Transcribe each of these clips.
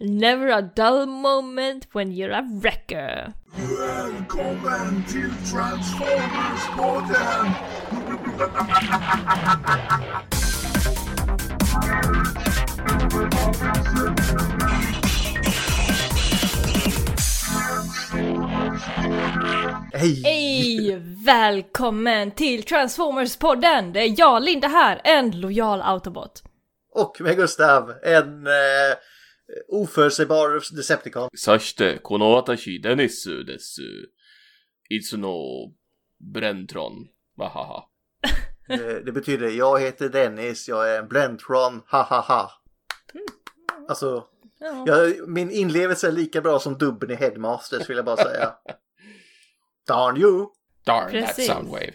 Never a dull moment when you're a wrecker. Välkommen till Transformers-podden! Hej! Hej! Välkommen till Transformers-podden! Det är jag, Linda här, en lojal autobot. Och med Gustav, en eh, Eh, oförutsägbar Decepticon. Sashite, konoatashi, denisu, desu. Eh, Itsuno, bräntron, mahaha. det, eh, det betyder jag heter Dennis, jag är en Brentron, hahaha. Alltså, jag, min inlevelse är lika bra som dubben i Headmasters vill jag bara säga. Darn you! Darn Precis. that soundwave.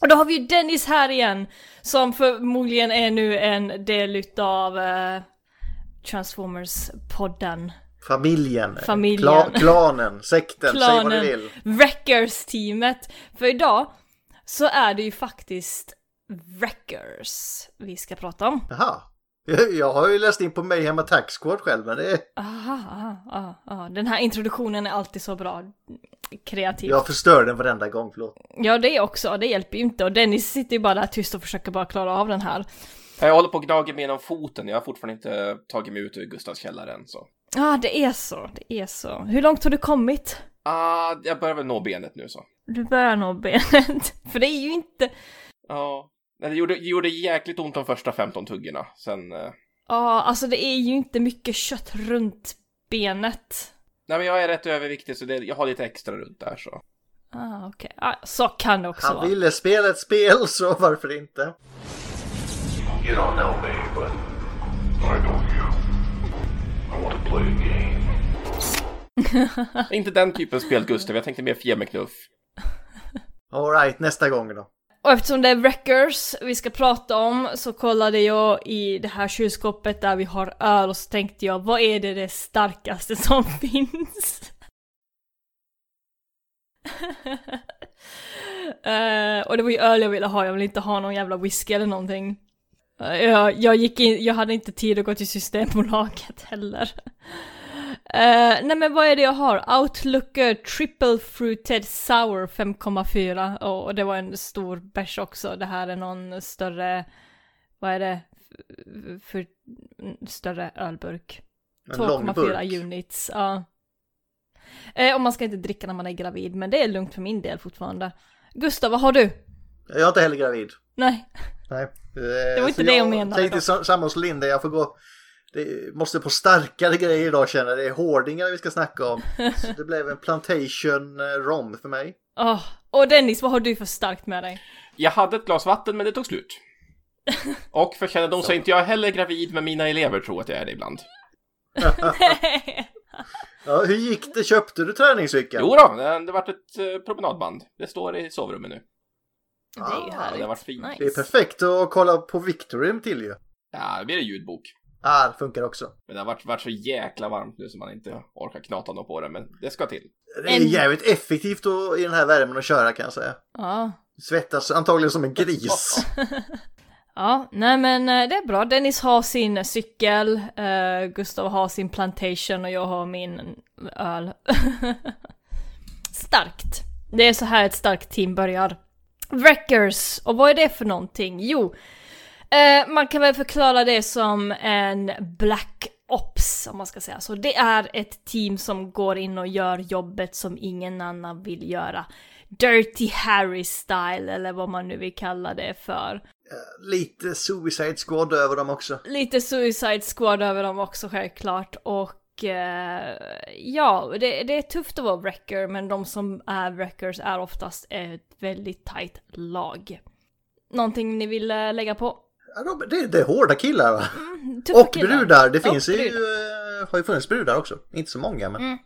Och då har vi ju Dennis här igen, som förmodligen är nu en del utav eh, Transformers-podden. Familjen, Familjen. Kla- klanen, sekten, säg vad du Klanen, vill. Wreckers-teamet. För idag så är det ju faktiskt Wreckers vi ska prata om. Jaha. Jag, jag har ju läst in på Mayhem Attack Squad själv, men det är, Aha, aha, aha, aha. Den här introduktionen är alltid så bra. Kreativ. jag förstör den varenda gång, förlåt. Ja, det också. Det hjälper ju inte. Och Dennis sitter ju bara där tyst och försöker bara klara av den här. Jag håller på att gnaga mig genom foten. Jag har fortfarande inte tagit mig ut ur Gustavs källare än så. Ja, ah, det är så. Det är så. Hur långt har du kommit? Ah, jag börjar väl nå benet nu så. Du börjar nå benet. För det är ju inte... Ja. Men det gjorde, det gjorde jäkligt ont de första 15 tuggorna. Sen... Eh... Ja, alltså det är ju inte mycket kött runt benet. Nej men jag är rätt överviktig så det, jag har lite extra runt där så. Ah, okej. Ah, så kan det också Han vara. ville spela ett spel, så varför inte? You don't know me, but I know you. I want to play a game. Inte den typen spel Gustav, jag tänkte mer fjämmeknuff. Alright, nästa gång då. Och eftersom det är Wreckers vi ska prata om så kollade jag i det här kylskåpet där vi har öl och så tänkte jag vad är det det starkaste som finns? Eh, och det var ju öl jag ville ha, jag ville inte ha någon jävla whisky eller någonting. Jag, jag gick in, jag hade inte tid att gå till Systembolaget heller. Eh, nej men vad är det jag har? Outlooker Triple Fruited Sour 5,4 och, och det var en stor bärs också. Det här är någon större, vad är det? F- För, större ölburk. En lång 2,4 burk. units, ja. Eh, och man ska inte dricka när man är gravid, men det är lugnt för min del fortfarande. Gustav, vad har du? Jag är inte heller gravid. Nej. Nej. Det var inte det jag menade Tänkte då. samma hos Linda, jag får gå... Det måste på starkare grejer idag känner jag. Det är hårdingar vi ska snacka om. Så det blev en plantation eh, rom för mig. Åh, Och Dennis, vad har du för starkt med dig? Jag hade ett glas vatten men det tog slut. Och för kännedom så är inte jag heller gravid men mina elever tror att jag är det ibland. Ja, hur gick det? Köpte du träningscykeln? Jo då, det, det vart ett eh, promenadband. Det står i sovrummet nu. Det är ju Ah, härligt. det har varit fint. Det är perfekt att kolla på Victory till ju. Ja, det blir en ljudbok. Ah, det funkar också. Men det har varit, varit så jäkla varmt nu så man inte orkar knata något på det, men det ska till. Det är jävligt effektivt att, i den här värmen att köra kan jag säga. Ja. Svettas antagligen som en gris. Ja, nej men eh, det är bra. Dennis har sin cykel, eh, Gustav har sin plantation och jag har min öl. starkt. Det är så här ett starkt team börjar. Wreckers, och vad är det för någonting? Jo, eh, man kan väl förklara det som en Black Ops, om man ska säga så. Det är ett team som går in och gör jobbet som ingen annan vill göra. Dirty Harry style, eller vad man nu vill kalla det för. Lite Suicide Squad över dem också. lite Suicide Squad över dem också självklart och eh, ja, det, det är tufft att vara wrecker men de som är wreckers är oftast ett väldigt tight lag. Någonting ni vill eh, lägga på? Det, det är hårda killar va? Tuffa Och killar. brudar. Det Och finns ju, brudar. eh, har ju funnits brudar också. Inte så många men. Mm.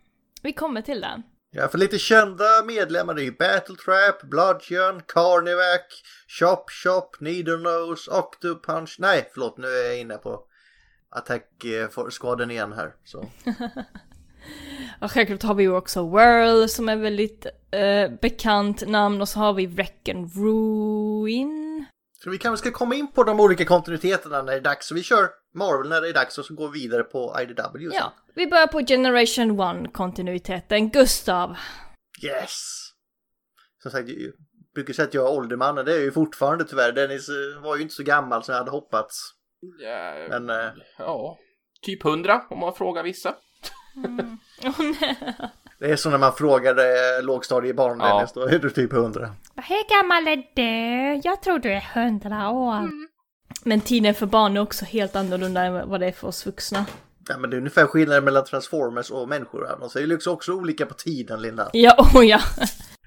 Vi kommer till det. Ja, för lite kända medlemmar är ju Battle Trap, Bludgeon, Carnivac, Chop Chop, Needlenose, Octopunch. Nej, förlåt, nu är jag inne på Attack eh, igen här. Så. Och självklart har vi ju också Whirl som är väldigt eh, bekant namn och så har vi Wreck and Ruin. så vi kanske ska komma in på de olika kontinuiteterna när det är dags. Så vi kör Marvel när det är dags och så går vi vidare på IDW. sen. Ja, vi börjar på Generation 1 kontinuiteten. Gustav. Yes! Som sagt, jag brukar säga att jag är åldermannen, det är jag ju fortfarande tyvärr. Dennis eh, var ju inte så gammal som jag hade hoppats. Ja, Men eh, ja, typ 100 om man frågar vissa. det är som när man frågar eh, lågstadiebarn Ja. Dennis, då är du typ 100. Hur gammal är du? Jag tror du är hundra år. Men tiden för barn är också helt annorlunda än vad det är för oss vuxna. Ja, men det är ungefär skillnaden mellan Transformers och människor. De säger ju också olika på tiden, Linda. Ja, oh ja.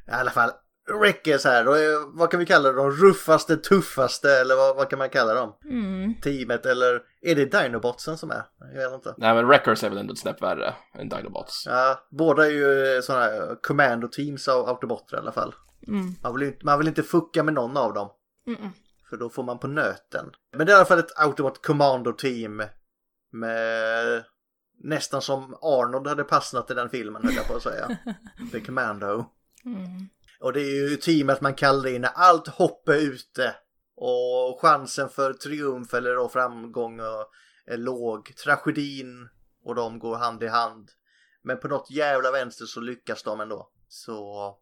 I alla fall, Wreckers här, och, eh, vad kan vi kalla dem? De ruffaste, tuffaste, eller vad, vad kan man kalla dem? Mm. Teamet, eller är det Dinobotsen som är? Jag vet inte. Nej men Wreckers är väl ändå ett snäpp värre än Dinobots. Ja, båda är ju sådana här commando-teams av autobotter i alla fall. Mm. Man vill, inte, man vill inte fucka med någon av dem. Mm-mm. För då får man på nöten. Men det är i alla fall ett Autobot Commando-team. Med nästan som Arnold hade passat i den filmen höll jag på att säga. The Commando. Mm. Och det är ju teamet man kallar in när allt hopp är ute. Och chansen för triumf eller då framgång och- är låg. Tragedin och de går hand i hand. Men på något jävla vänster så lyckas de ändå. Så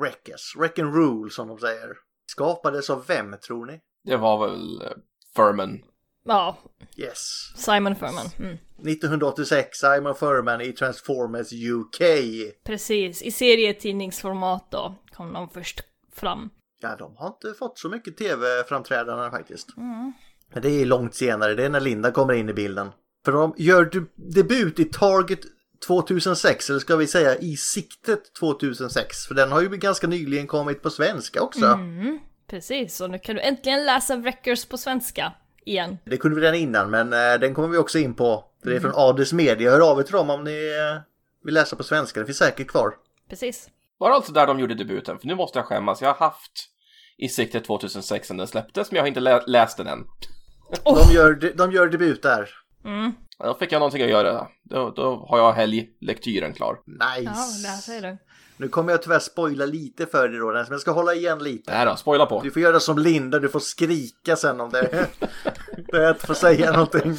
Wreckers, Wreck and Rule som de säger. Skapades av vem tror ni? Det var väl eh, Furman. Ja, Yes. Simon Furman. Mm. 1986, Simon Furman i Transformers UK. Precis, i serietidningsformat då kom de först fram. Ja, de har inte fått så mycket tv-framträdanden faktiskt. Mm. Men det är långt senare, det är när Linda kommer in i bilden. För de gör de- debut i Target 2006, eller ska vi säga i siktet 2006. För den har ju ganska nyligen kommit på svenska också. Mm. Precis, och nu kan du äntligen läsa Wreckers på svenska igen. Det kunde vi redan innan, men eh, den kommer vi också in på. Det är från Adels Media. Hör av er till dem om ni eh, vill läsa på svenska, det finns säkert kvar. Precis. Var det alltså där de gjorde debuten? För nu måste jag skämmas. Jag har haft i sikte 2006 när den släpptes, men jag har inte lä- läst den än. Oh. De, gör, de, gör debut där. Mm. Ja, Då fick jag någonting att göra. Då, då har jag helglektyren klar. Nice! Ja, där du. Nu kommer jag tyvärr spoila lite för dig då, men jag ska hålla igen lite. Här då, spoila på. Du får göra som Linda, du får skrika sen om det. det är att få säga någonting.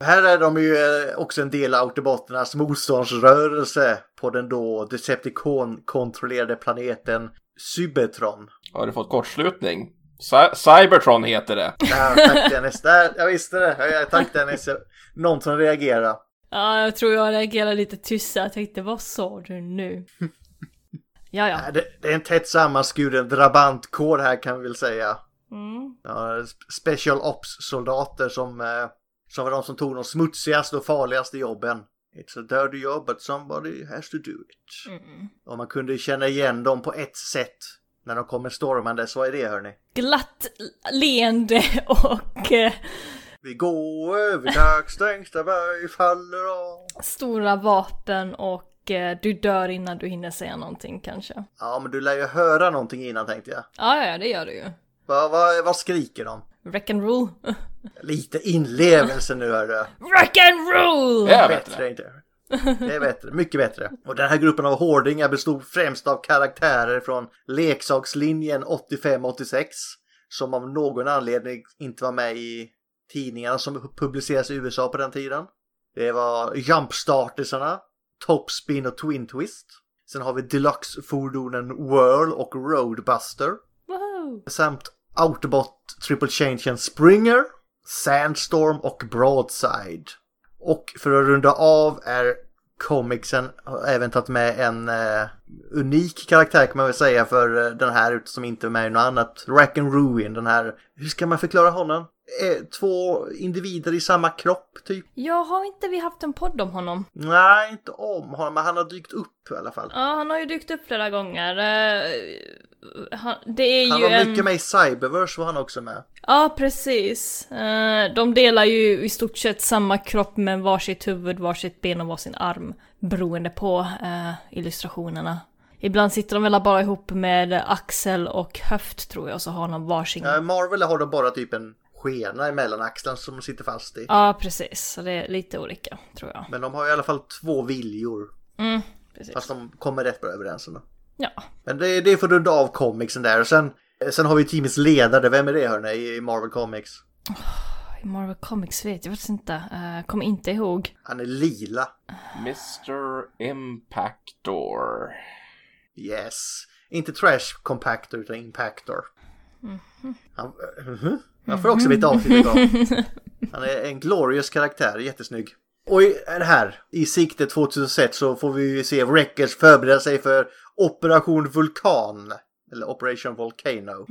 Här är de ju eh, också en del av Autobotternas motståndsrörelse på den då Decepticon-kontrollerade planeten Cybertron. Har du fått kortslutning? Cy- Cybertron heter det. Ja, tack Dennis, Där, jag visste det. Tack Dennis, någon som reagerar. Ja, jag tror jag reagerade lite tyst. Jag tänkte, vad sa du nu? ja, ja. Det, det är en tätt sammanskuren drabantkår här kan vi väl säga. Mm. Ja, sp- special ops-soldater som, eh, som var de som tog de smutsigaste och farligaste jobben. It's a dirty job but somebody has to do it. Mm. Och man kunde känna igen dem på ett sätt när de kommer stormandes. Vad är det hörni? Glatt leende och eh, Vi går över dagsstängsta berg faller av. stora vapen och eh, du dör innan du hinner säga någonting kanske. Ja men du lär ju höra någonting innan tänkte jag. Ja, ja, det gör du ju. Vad vad- vad skriker de? Wreck and rule. Lite inlevelse nu hörru. Wreck and rule! Det är Bättre bättre. inte. Det är bättre, mycket bättre. Och den här gruppen av hårdingar bestod främst av karaktärer från leksakslinjen 85-86 som av någon anledning inte var med i tidningarna som publiceras i USA på den tiden. Det var Jumpstartersarna, Topspin och Twin Twist. Sen har vi Deluxe-fordonen Whirl och Roadbuster. Wow. Samt Autobot, Triple Change Springer, Sandstorm och Broadside. Och för att runda av är comicsen har även tagit med en eh, unik karaktär kan man väl säga för eh, den här som inte är med i något annat. Rack and Ruin, den här, hur ska man förklara honom? Eh, två individer i samma kropp typ? Jag har inte vi haft en podd om honom? Nej, inte om honom, men han har dykt upp i alla fall. Ja, han har ju dykt upp flera gånger. Eh, han, det är Han ju var en... mycket med i Cyberverse var han också med. Ja, precis. Eh, de delar ju i stort sett samma kropp med varsitt huvud, varsitt ben och varsin arm. Beroende på illustrationerna. Ibland sitter de väl bara ihop med axel och höft tror jag, så har de varsin. Ja, Marvel har de bara typ en skena emellan axlarna som de sitter fast i. Ja, precis. Så det är lite olika, tror jag. Men de har i alla fall två viljor. Mm, precis. Fast de kommer rätt bra överens ändå. Ja. Men det, det är för att runda av comicsen där. Och sen, sen har vi teamets ledare. Vem är det hörni i Marvel Comics? Marvel Comics vet jag faktiskt inte. Uh, kommer inte ihåg. Han är lila. Mr Impactor. Yes. Inte Trash Compactor utan Impactor. Han, mhm. Han får också lite avsnitt idag. Han är en glorious karaktär, jättesnygg. Och i här, i sikte 2006 så får vi se Wreckers förbereda sig för Operation Vulkan. Eller Operation Volcano.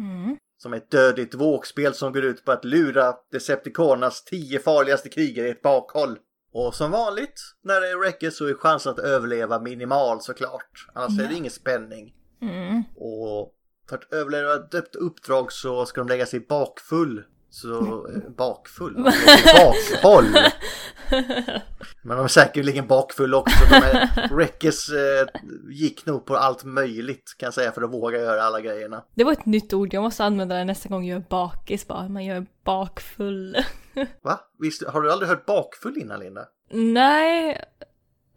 Som är ett dödligt vågspel som går ut på att lura Decepticonernas tio farligaste krigare i ett bakhåll. Och som vanligt, när det är Wreckers så är chansen att överleva minimal såklart. Annars är det ingen spänning. Och för att överleva ett uppdrag så ska de lägga sig bakfull. Så, eh, bakfull? Bakhåll! Men de är säkerligen bakfull också. De är, Wreckers eh, gick nog på allt möjligt kan jag säga för att våga göra alla grejerna. Det var ett nytt ord, jag måste använda det nästa gång jag är bakis bara. Man gör bakfull. Va? Visst, har du aldrig hört bakfull innan Linda? nej,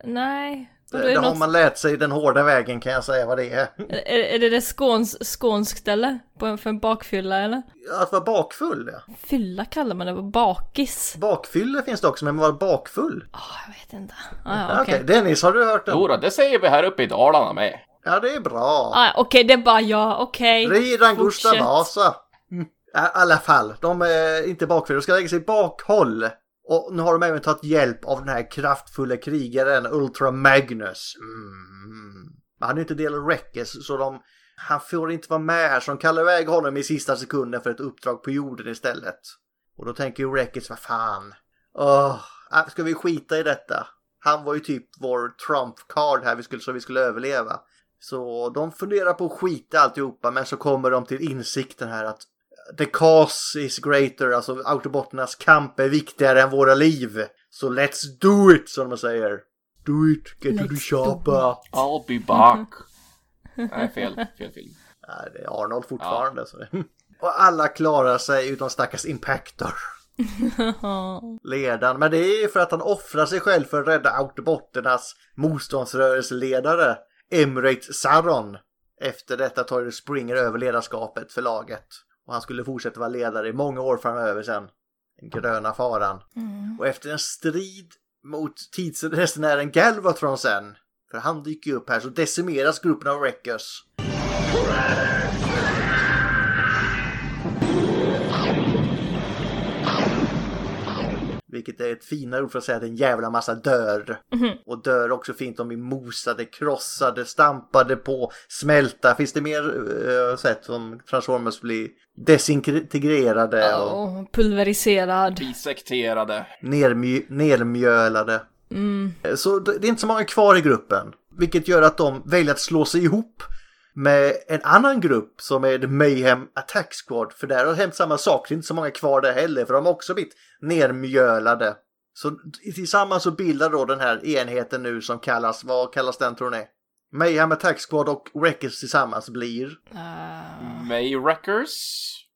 nej. Det, det det har något- man lärt sig den hårda vägen kan jag säga vad det är. Är, är det det skåns, skånskt eller? På en, för en bakfylla eller? Att vara bakfull ja. Fylla kallar man det, bakis. Bakfylla finns det också men vara bakfull. Ah, jag vet inte. Ah, Okej, okej. Dennis har du hört den? Jodå, det säger vi här uppe i Dalarna med. Ja det är bra. Ah, okej, det är bara jag, okej. Ridan Gustav Fortsätt. Vasa. Mm. I alla fall, de är inte bakfulla, de ska lägga sig bakhåll. Och nu har de även tagit hjälp av den här kraftfulla krigaren Ultra Magnus. Mm. Han är inte del av Reckes så de, han får inte vara med här så de kallar iväg honom i sista sekunden för ett uppdrag på jorden istället. Och då tänker ju Reckes, vad fan. Oh, ska vi skita i detta? Han var ju typ vår trump-card här vi skulle, så vi skulle överleva. Så de funderar på att skita alltihopa men så kommer de till insikten här att the cause is greater, alltså autobotternas kamp är viktigare än våra liv. Så let's do it som de säger. Do it, get to the chopper. I'll be back. Nej, fel. Fel film. Nej, det är Arnold fortfarande. Så. Och alla klarar sig utom stackars Impactor. Ledaren. Men det är för att han offrar sig själv för att rädda autobotternas motståndsrörelseledare Emirates Saron. Efter detta tar Springer över ledarskapet för laget. Och han skulle fortsätta vara ledare i många år framöver sen. Den gröna faran. Och efter en strid mot tidsresenären Galvatron sen. För han dyker ju upp här så decimeras gruppen av Wreckers. Vilket är ett finare ord för att säga att en jävla massa dör. Och dör också fint. De är mosade, krossade, stampade på, smälta. Finns det mer uh, sätt som Transformers blir desintegrerade och Oh, pulveriserad. Bisekterade. nermj- nermjölade? Eh, Så det det är inte så många kvar i gruppen. Vilket gör att de väljer att slå sig ihop med en annan grupp som är The Mayhem Attack Squad. För där har hänt samma sak. Det är inte så många kvar där heller. För de har också blivit nermjölade. Så tillsammans så bildar då den här enheten nu som kallas, vad kallas den tror ni? Mayhem Attack Squad och Wreckers tillsammans blir... Uh, Maywreckers?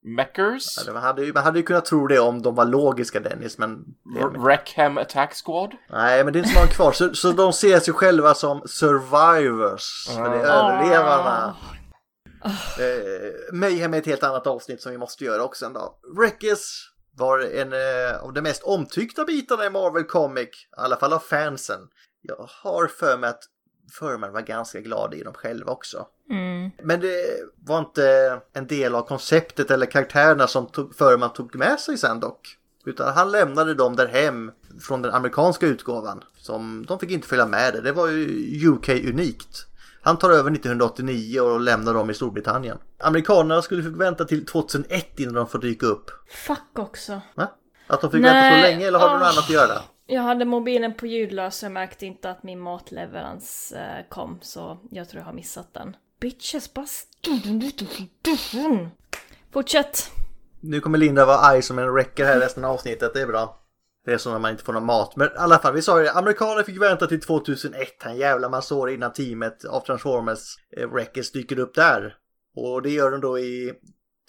Meckers? Ja, Man hade, ju, man hade ju kunnat tro det om de var logiska Dennis, men... Wreckham Attack Squad? Nej, men det är inte så många kvar. Så, så de ser sig själva som survivors. För det är överlevarna. Eh, Mayhem är ett helt annat avsnitt som vi måste göra också en dag. Wreckers var en eh, av de mest omtyckta bitarna i Marvel Comic. I alla fall av fansen. Jag har för mig att Furman var ganska glad i dem själva också. mm. Men det var inte en del av konceptet eller karaktärerna som tog, Furman tog med sig sen dock. Utan han lämnade dem där hem från den amerikanska utgåvan. Som de fick inte följa med det. Det var ju UK unikt. Han tar över 1989 och lämnar dem i Storbritannien. Amerikanerna skulle få vänta till 2001 innan de får dyka upp. Fuck också. Va? Att de fick vänta så Nej, länge eller har du något annat att göra? Jag hade mobilen på ljudlös så jag märkte inte att min matleverans eh, kom så jag tror jag har missat den. Bitches bara... Fortsätt! Nu kommer Linda vara arg som en räcker här resten av avsnittet, det är bra. Det är så när man inte får någon mat. Men i alla fall, vi sa ju det. Amerikaner fick vänta till 2001, en jävla massa år innan teamet av Transformers eh, Wreckers dyker upp där. Och det gör de då i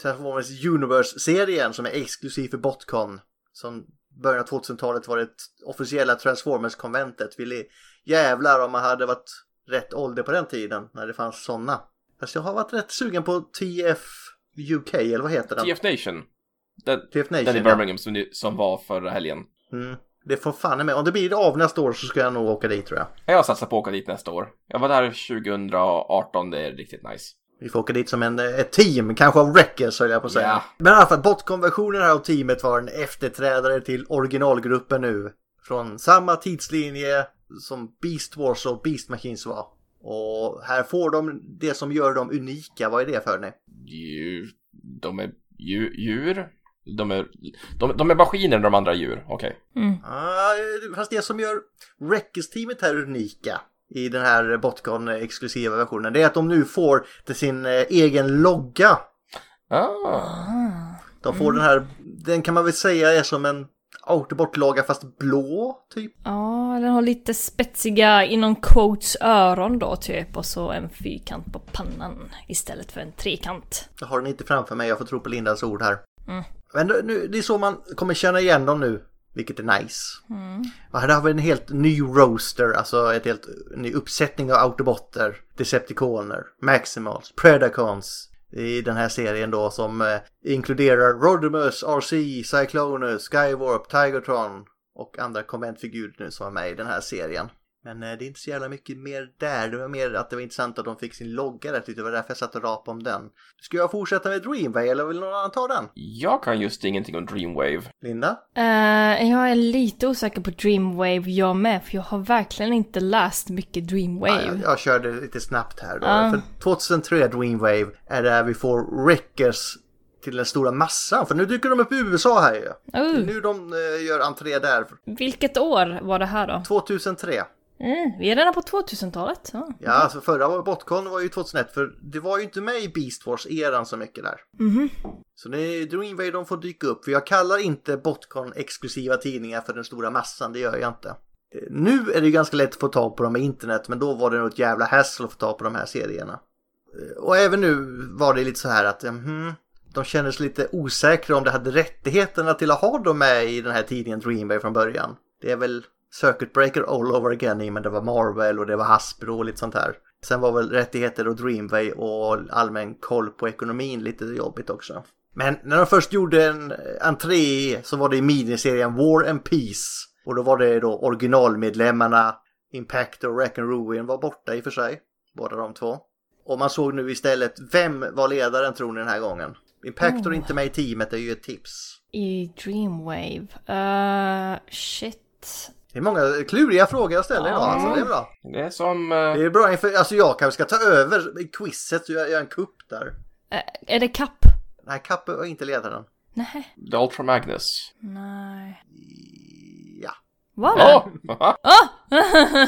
Transformers Universe-serien som är exklusiv för Botcon. Som början av 2000-talet var det officiella Transformers-konventet. Ville jävlar om man hade varit rätt ålder på den tiden när det fanns sådana. Fast jag har varit rätt sugen på TF UK, eller vad heter den? TF Nation? Den, TF Nation. den i ja. Birmingham som, ni- som var förra helgen. Mm. Det får fan med. Om det blir av nästa år så ska jag nog åka dit tror jag. Jag satsar på att åka dit nästa år. Jag var där 2018, det är riktigt nice. Vi får åka dit som en, ett team, kanske av Wreckers höll jag på att säga. Ja. Men i alla fall, botkonversionen här av teamet var en efterträdare till originalgruppen nu. Från samma tidslinje som Beast Wars och Beast Machines var. Och här får de det som gör dem unika. Vad är det för ni? Djur, de är djur? De är, de, de är maskiner de andra djur, okej. Ah, fast det som gör Wreckers-teamet här unika i den här Botcon exklusiva versionen det är att de nu får till sin eh, egen logga. Ah. De får den här, den kan man väl säga är som en Autobot-logga fast blå typ. Ja, den har lite spetsiga inom quotes öron då typ och så en fyrkant på pannan istället för en trekant. Jag har den inte framför mig, jag får tro på Lindas ord här. Men nu, det är så man kommer känna igen dem nu, vilket är nice. Och här har vi en helt ny roaster, alltså ett helt ny uppsättning av autobotter, Decepticoner, Maximals, Predacons i den här serien då som eh, inkluderar Rodimus, RC, Cyclonus, Skywarp, Tigertron och andra konventfigurer nu som är med i den här serien. Men eh, det är inte så jävla mycket mer där. Det var mer att det var intressant att de fick sin logga där. Det var därför jag satt och rapade om den. Ska jag fortsätta med Dreamway eller vill någon annan ta den? Jag kan just ingenting om Dreamwave. Linda? Eh, jag är lite osäker på Dreamwave jag med, för jag har verkligen inte läst mycket Ja, Dreamwave. jag, jag körde lite snabbt här då. Ja. För 2003 Dreamwave är där vi får Wreckers till den stora massan. För nu dyker de upp i USA här ju. Det är nu de eh, gör entré där. vilket år var det här då? 2003. Mm, vi är redan på 2000-talet. Ja. Ja, alltså förra Botcon var ju 2001 för det var ju inte med i Beast Wars-eran så mycket där. Så det Dreamwave de får dyka upp. För jag kallar inte Botcon exklusiva tidningar för den stora massan, det gör jag inte. Eh, Nu är det ju ganska lätt att få tag på dem med internet, men då var det nog ett jävla hassle att få tag på de här serierna. Eh, Och även nu var det lite så här att mhm, de kändes lite osäkra om de hade rättigheterna till att ha dem med i den här tidningen Dreamwave från början. Det är väl Circuit Breaker all over again i men det var Marvel och det var Hasbro och lite sånt här. Sen var väl rättigheter och Dreamway och allmän koll på ekonomin lite jobbigt också. Men när de först gjorde en entré så var det i miniserien War and Peace. Och då var det då originalmedlemmarna Impact och Wreck and Ruin var borta i och för sig. Båda de två. Och man såg nu istället, vem var ledaren tror ni den här gången? Impactor är inte med i teamet är ju ett tips. I Dreamwave. Uh, shit. Det är många kluriga frågor jag ställer idag, alltså det är bra. Det är som... eh, Det är bra inför, alltså jag kanske ska ta över quizet och göra en kupp där. Eh, är det kapp? Nej, Kappe var inte ledaren. Nej. The Ultra Magnus. Nej. Ja. Var det? Ah!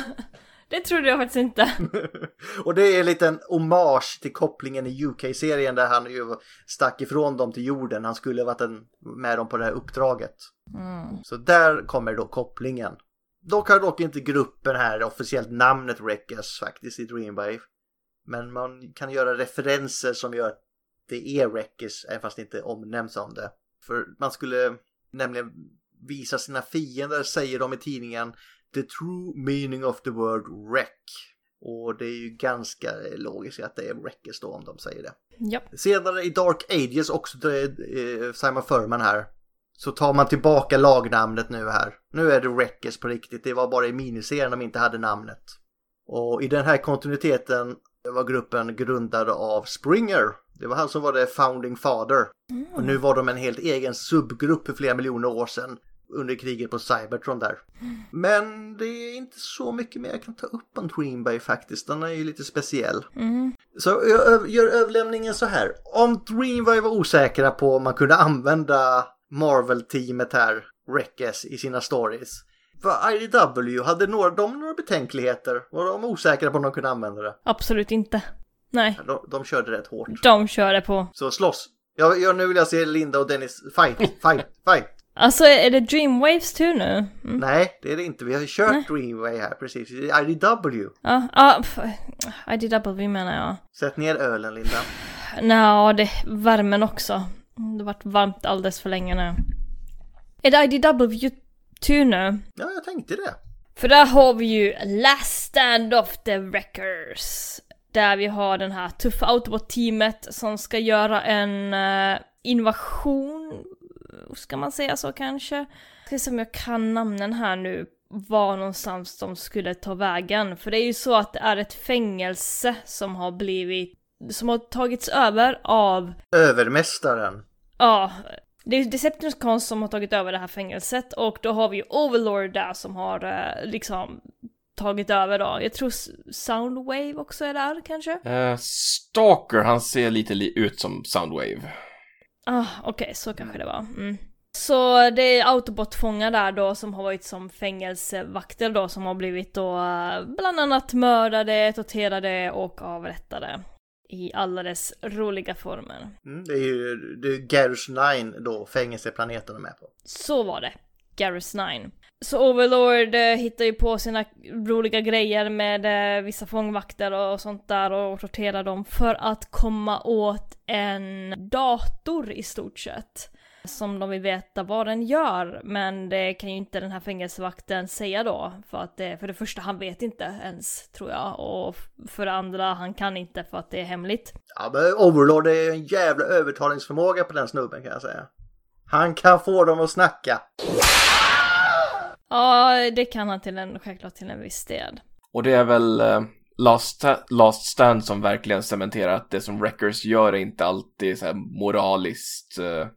det trodde jag faktiskt inte. Och det är en liten hommage till kopplingen i UK-serien där han ju stack ifrån dem till jorden. Han skulle varit en, med dem på det här uppdraget. Så där kommer då kopplingen. Dock har dock inte gruppen här officiellt namnet Wreckers faktiskt i Dreamwave. Men man kan göra referenser som gör att det är Wreckers även fast det inte omnämns om det. För man skulle nämligen visa sina fiender, säger de i tidningen, the true meaning of the word wreck. Och det är ju ganska logiskt att det är Wreckers då om de säger det. ja. Senare i Dark Ages, också eh, Simon Furman här, så tar man tillbaka lagnamnet nu här. Nu är det Wreckers på riktigt, det var bara i miniserien de inte hade namnet. Och i den här kontinuiteten var gruppen grundad av Springer. Det var han som var det founding father. Och nu var de en helt egen subgrupp för flera miljoner år sedan under kriget på Cybertron där. Men det är inte så mycket mer jag kan ta upp om Green Bay faktiskt. Den är ju lite speciell. Så jag gör överlämningen så här. Om Dreambay var osäkra på om man kunde använda Marvel-teamet här, Wreckers, i sina stories. För IDW, hade några, de några betänkligheter? Var de osäkra på om de kunde använda det? Absolut inte. Nej. De, de körde rätt hårt. De körde på. Så slåss! Jag, jag, nu vill jag se Linda och Dennis fight, fight, fight! Alltså är det Dreamwaves tur nu? Mm. Nej, det är det inte. Vi har ju kört Dreamway här precis. IDW. Ja, ja, IDW menar jag. Sätt ner ölen Linda. Nja, det värmen också. Det har varit varmt alldeles för länge nu. Är det IDW tur nu? Ja, jag tänkte det. För där har vi ju Last Stand of the Wreckers. Där vi har den här tuffa Autobot-teamet som ska göra en eh, invasion ska man säga så kanske? Ska se om jag kan namnen här nu, var någonstans de skulle ta vägen. För det är ju så att det är ett fängelse som har blivit, som har tagits över av Övermästaren. Ja, det är Decepticons som har tagit över det här fängelset och då har vi ju Overlord där som har eh, liksom tagit över då. Jag tror Soundwave också är där kanske? Eh, Stalker, han ser lite li- ut som Soundwave. Ah, okej, så kanske det var. Mm. Så det är autobotfångar där då som har varit som fängelsevakter då som har blivit då eh, bland annat mördade, torterade och avrättade. I alla dess roliga former. Mm, det är ju det är Garrus 9 då, fängelseplaneten är med på. Så var det. Garrus 9. Så Overlord eh, hittar ju på sina roliga grejer med eh, vissa fångvakter och sånt där och torterar dem för att komma åt en dator i stort sett. Som de vill veta vad den gör, men det kan ju inte den här fängelsevakten säga då. För att det, för det första, han vet inte ens, tror jag. Och för det andra, han kan inte för att det är hemligt. Ja, men Overlord är en jävla övertalningsförmåga på den snubben kan jag säga. Han kan få dem att snacka. Ja, det kan han till en, självklart till en viss del. Och det är väl eh, Last, Last Stand som verkligen cementerar att det som Wreckers gör är inte alltid så här moraliskt eh,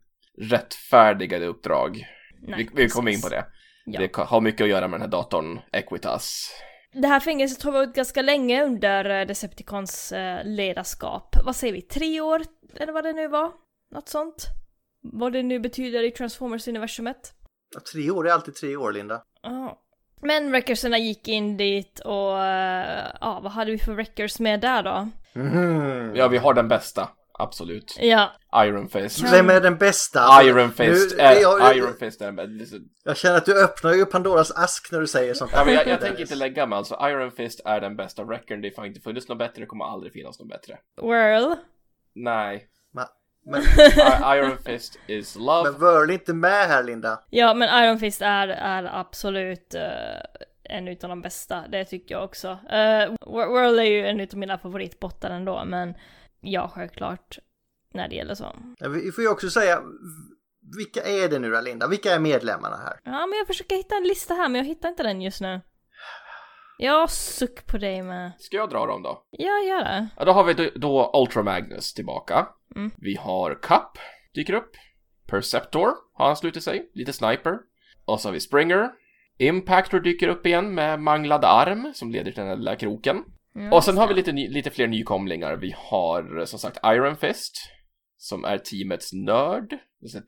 rättfärdigade uppdrag. Nej, vi, vi kommer in på det. Ja. Det har mycket att göra med den här datorn Equitas. Det här fängelset har varit ganska länge under eh, Decepticons eh, ledarskap. Vad säger vi? Tre år? Eller vad det nu var? Något sånt? Vad det nu betyder i Transformers-universumet. Ja, Tre år är alltid tre år, Linda. Ja. Men Wreckersarna gick in dit och... eh, Ja, vad hade vi för Wreckers med där då? Mhm. Ja, vi har den bästa. Absolut. Ja, Iron Fist. Vem är den bästa? Iron Fist Nu- är, jag, Iron Fist är den bästa. jag känner att du öppnar ju Pandoras ask när du säger sånt. Ja, men jag, jag tänker inte lägga mig alltså. Iron Fist är den bästa Wreckern. Det har inte funnits något bättre. Det kommer aldrig finnas något bättre. Whirl. Nej. Ma- Men, Iron Fist is love. men Whirl är inte med här, Linda. Ja, men Iron Fist är, är absolut eh, en utav de bästa. Det tycker jag också. Uh, Whirl är ju en utav mina favoritbottar ändå, men ja, självklart. När det gäller så. Ja, Vi får ju också säga, vilka är det nu då, Linda? Vilka är medlemmarna här? Ja, men jag försöker hitta en lista här, men jag hittar inte den just nu. Ja, suck på dig med. Ska jag dra dem då? Ja, gör det. Ja, då har vi då, då Ultra Magnus tillbaka. Mm. Vi har Cup, dyker upp. Perceptor har han slutit sig, lite sniper. Och så har vi Springer. Impactor dyker upp igen med manglad arm som leder till den här lilla kroken. Ja, Och sen har vi just lite, lite fler nykomlingar. Vi har eh, som sagt Iron Fist. Som är teamets nörd.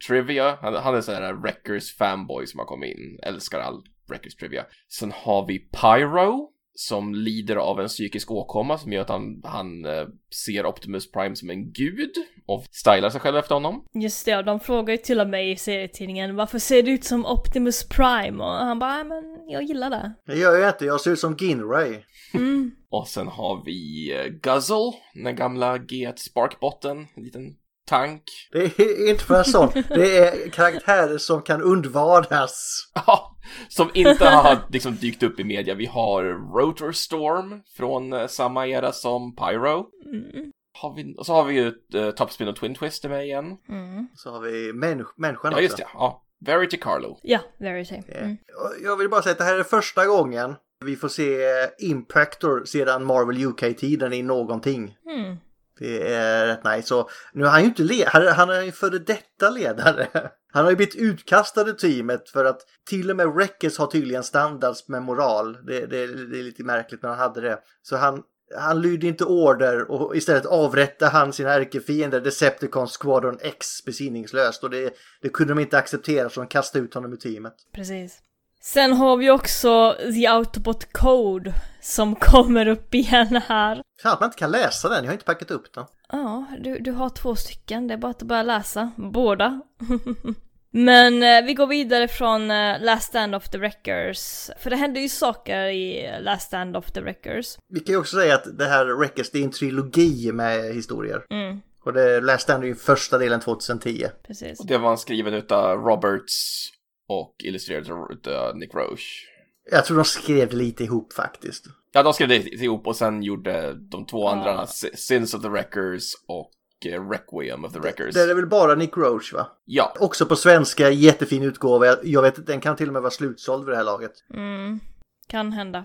Trivia. Han, han är sån här Wreckers fanboy som har kommit in. Älskar all Wreckers Trivia. Sen har vi Pyro. Som lider av en psykisk åkomma som gör att han, han eh, ser Optimus Prime som en gud. Och stylar sig själv efter honom. Just det, och de frågar ju till och med i serietidningen varför ser du ut som Optimus Prime? Och han bara, "Nej, men jag gillar det. Det gör jag inte, jag ser ut som Ginray. Mm. Och sen har vi eh, Guzzle. Den gamla G1 Sparkbotten. En liten tank. Det är inte för en sån. Det är karaktärer som kan undvaras. Ja, som inte har liksom dykt upp i media. Vi har Rotor Storm från eh, samma era som Pyro. Mm. Har vi, och så har vi ju uh, Topspin och Twin Twister med igen. Mm. Så har vi människ- människan Ja, just det. Ja. Verity Carlo. Ja, Verity. Mm. Jag vill bara säga att det här är första gången vi får se Impactor sedan Marvel UK-tiden i någonting. Mm. Det är rätt nice. Så nu är han ju inte le- han, är ju före detta ledare. Han har ju blivit utkastad ur teamet för att till och med Wreckers har tydligen standards med moral. Det, det, det är lite märkligt men han hade det. Så han, han lydde inte order och istället avrättade han sin ärkefiende Decepticon Squadron X besinningslöst. Och det, det kunde de inte acceptera så de kastade ut honom ur teamet. Precis. Sen har vi också The Autobot Code som kommer upp igen här. Fan att man inte kan läsa den, jag har inte packat upp den. Ja, du, du har två stycken, det är bara att börja läsa. Båda. Men eh, vi går vidare från eh, Last Stand of the Wreckers. För det händer ju saker i Last Stand of the Wreckers. Vi kan ju också säga att det här Wreckers det är en trilogi med historier. Mm, Och det Last Stand är ju första delen 2010. precis. Och det var skriven utav Roberts och illustrerad utav Nick Roche. Jag tror de skrev det lite ihop faktiskt. Ja, de skrev det ihop och sen gjorde de två Ja. andra S- Sins of the Wreckers och eh, Requiem of the Wreckers. Det är väl bara Nick Roach va? Ja, Också på svenska, jättefin utgåva. Jag- vet den kan till och med vara slutsåld vid det här laget. Mm, kan hända.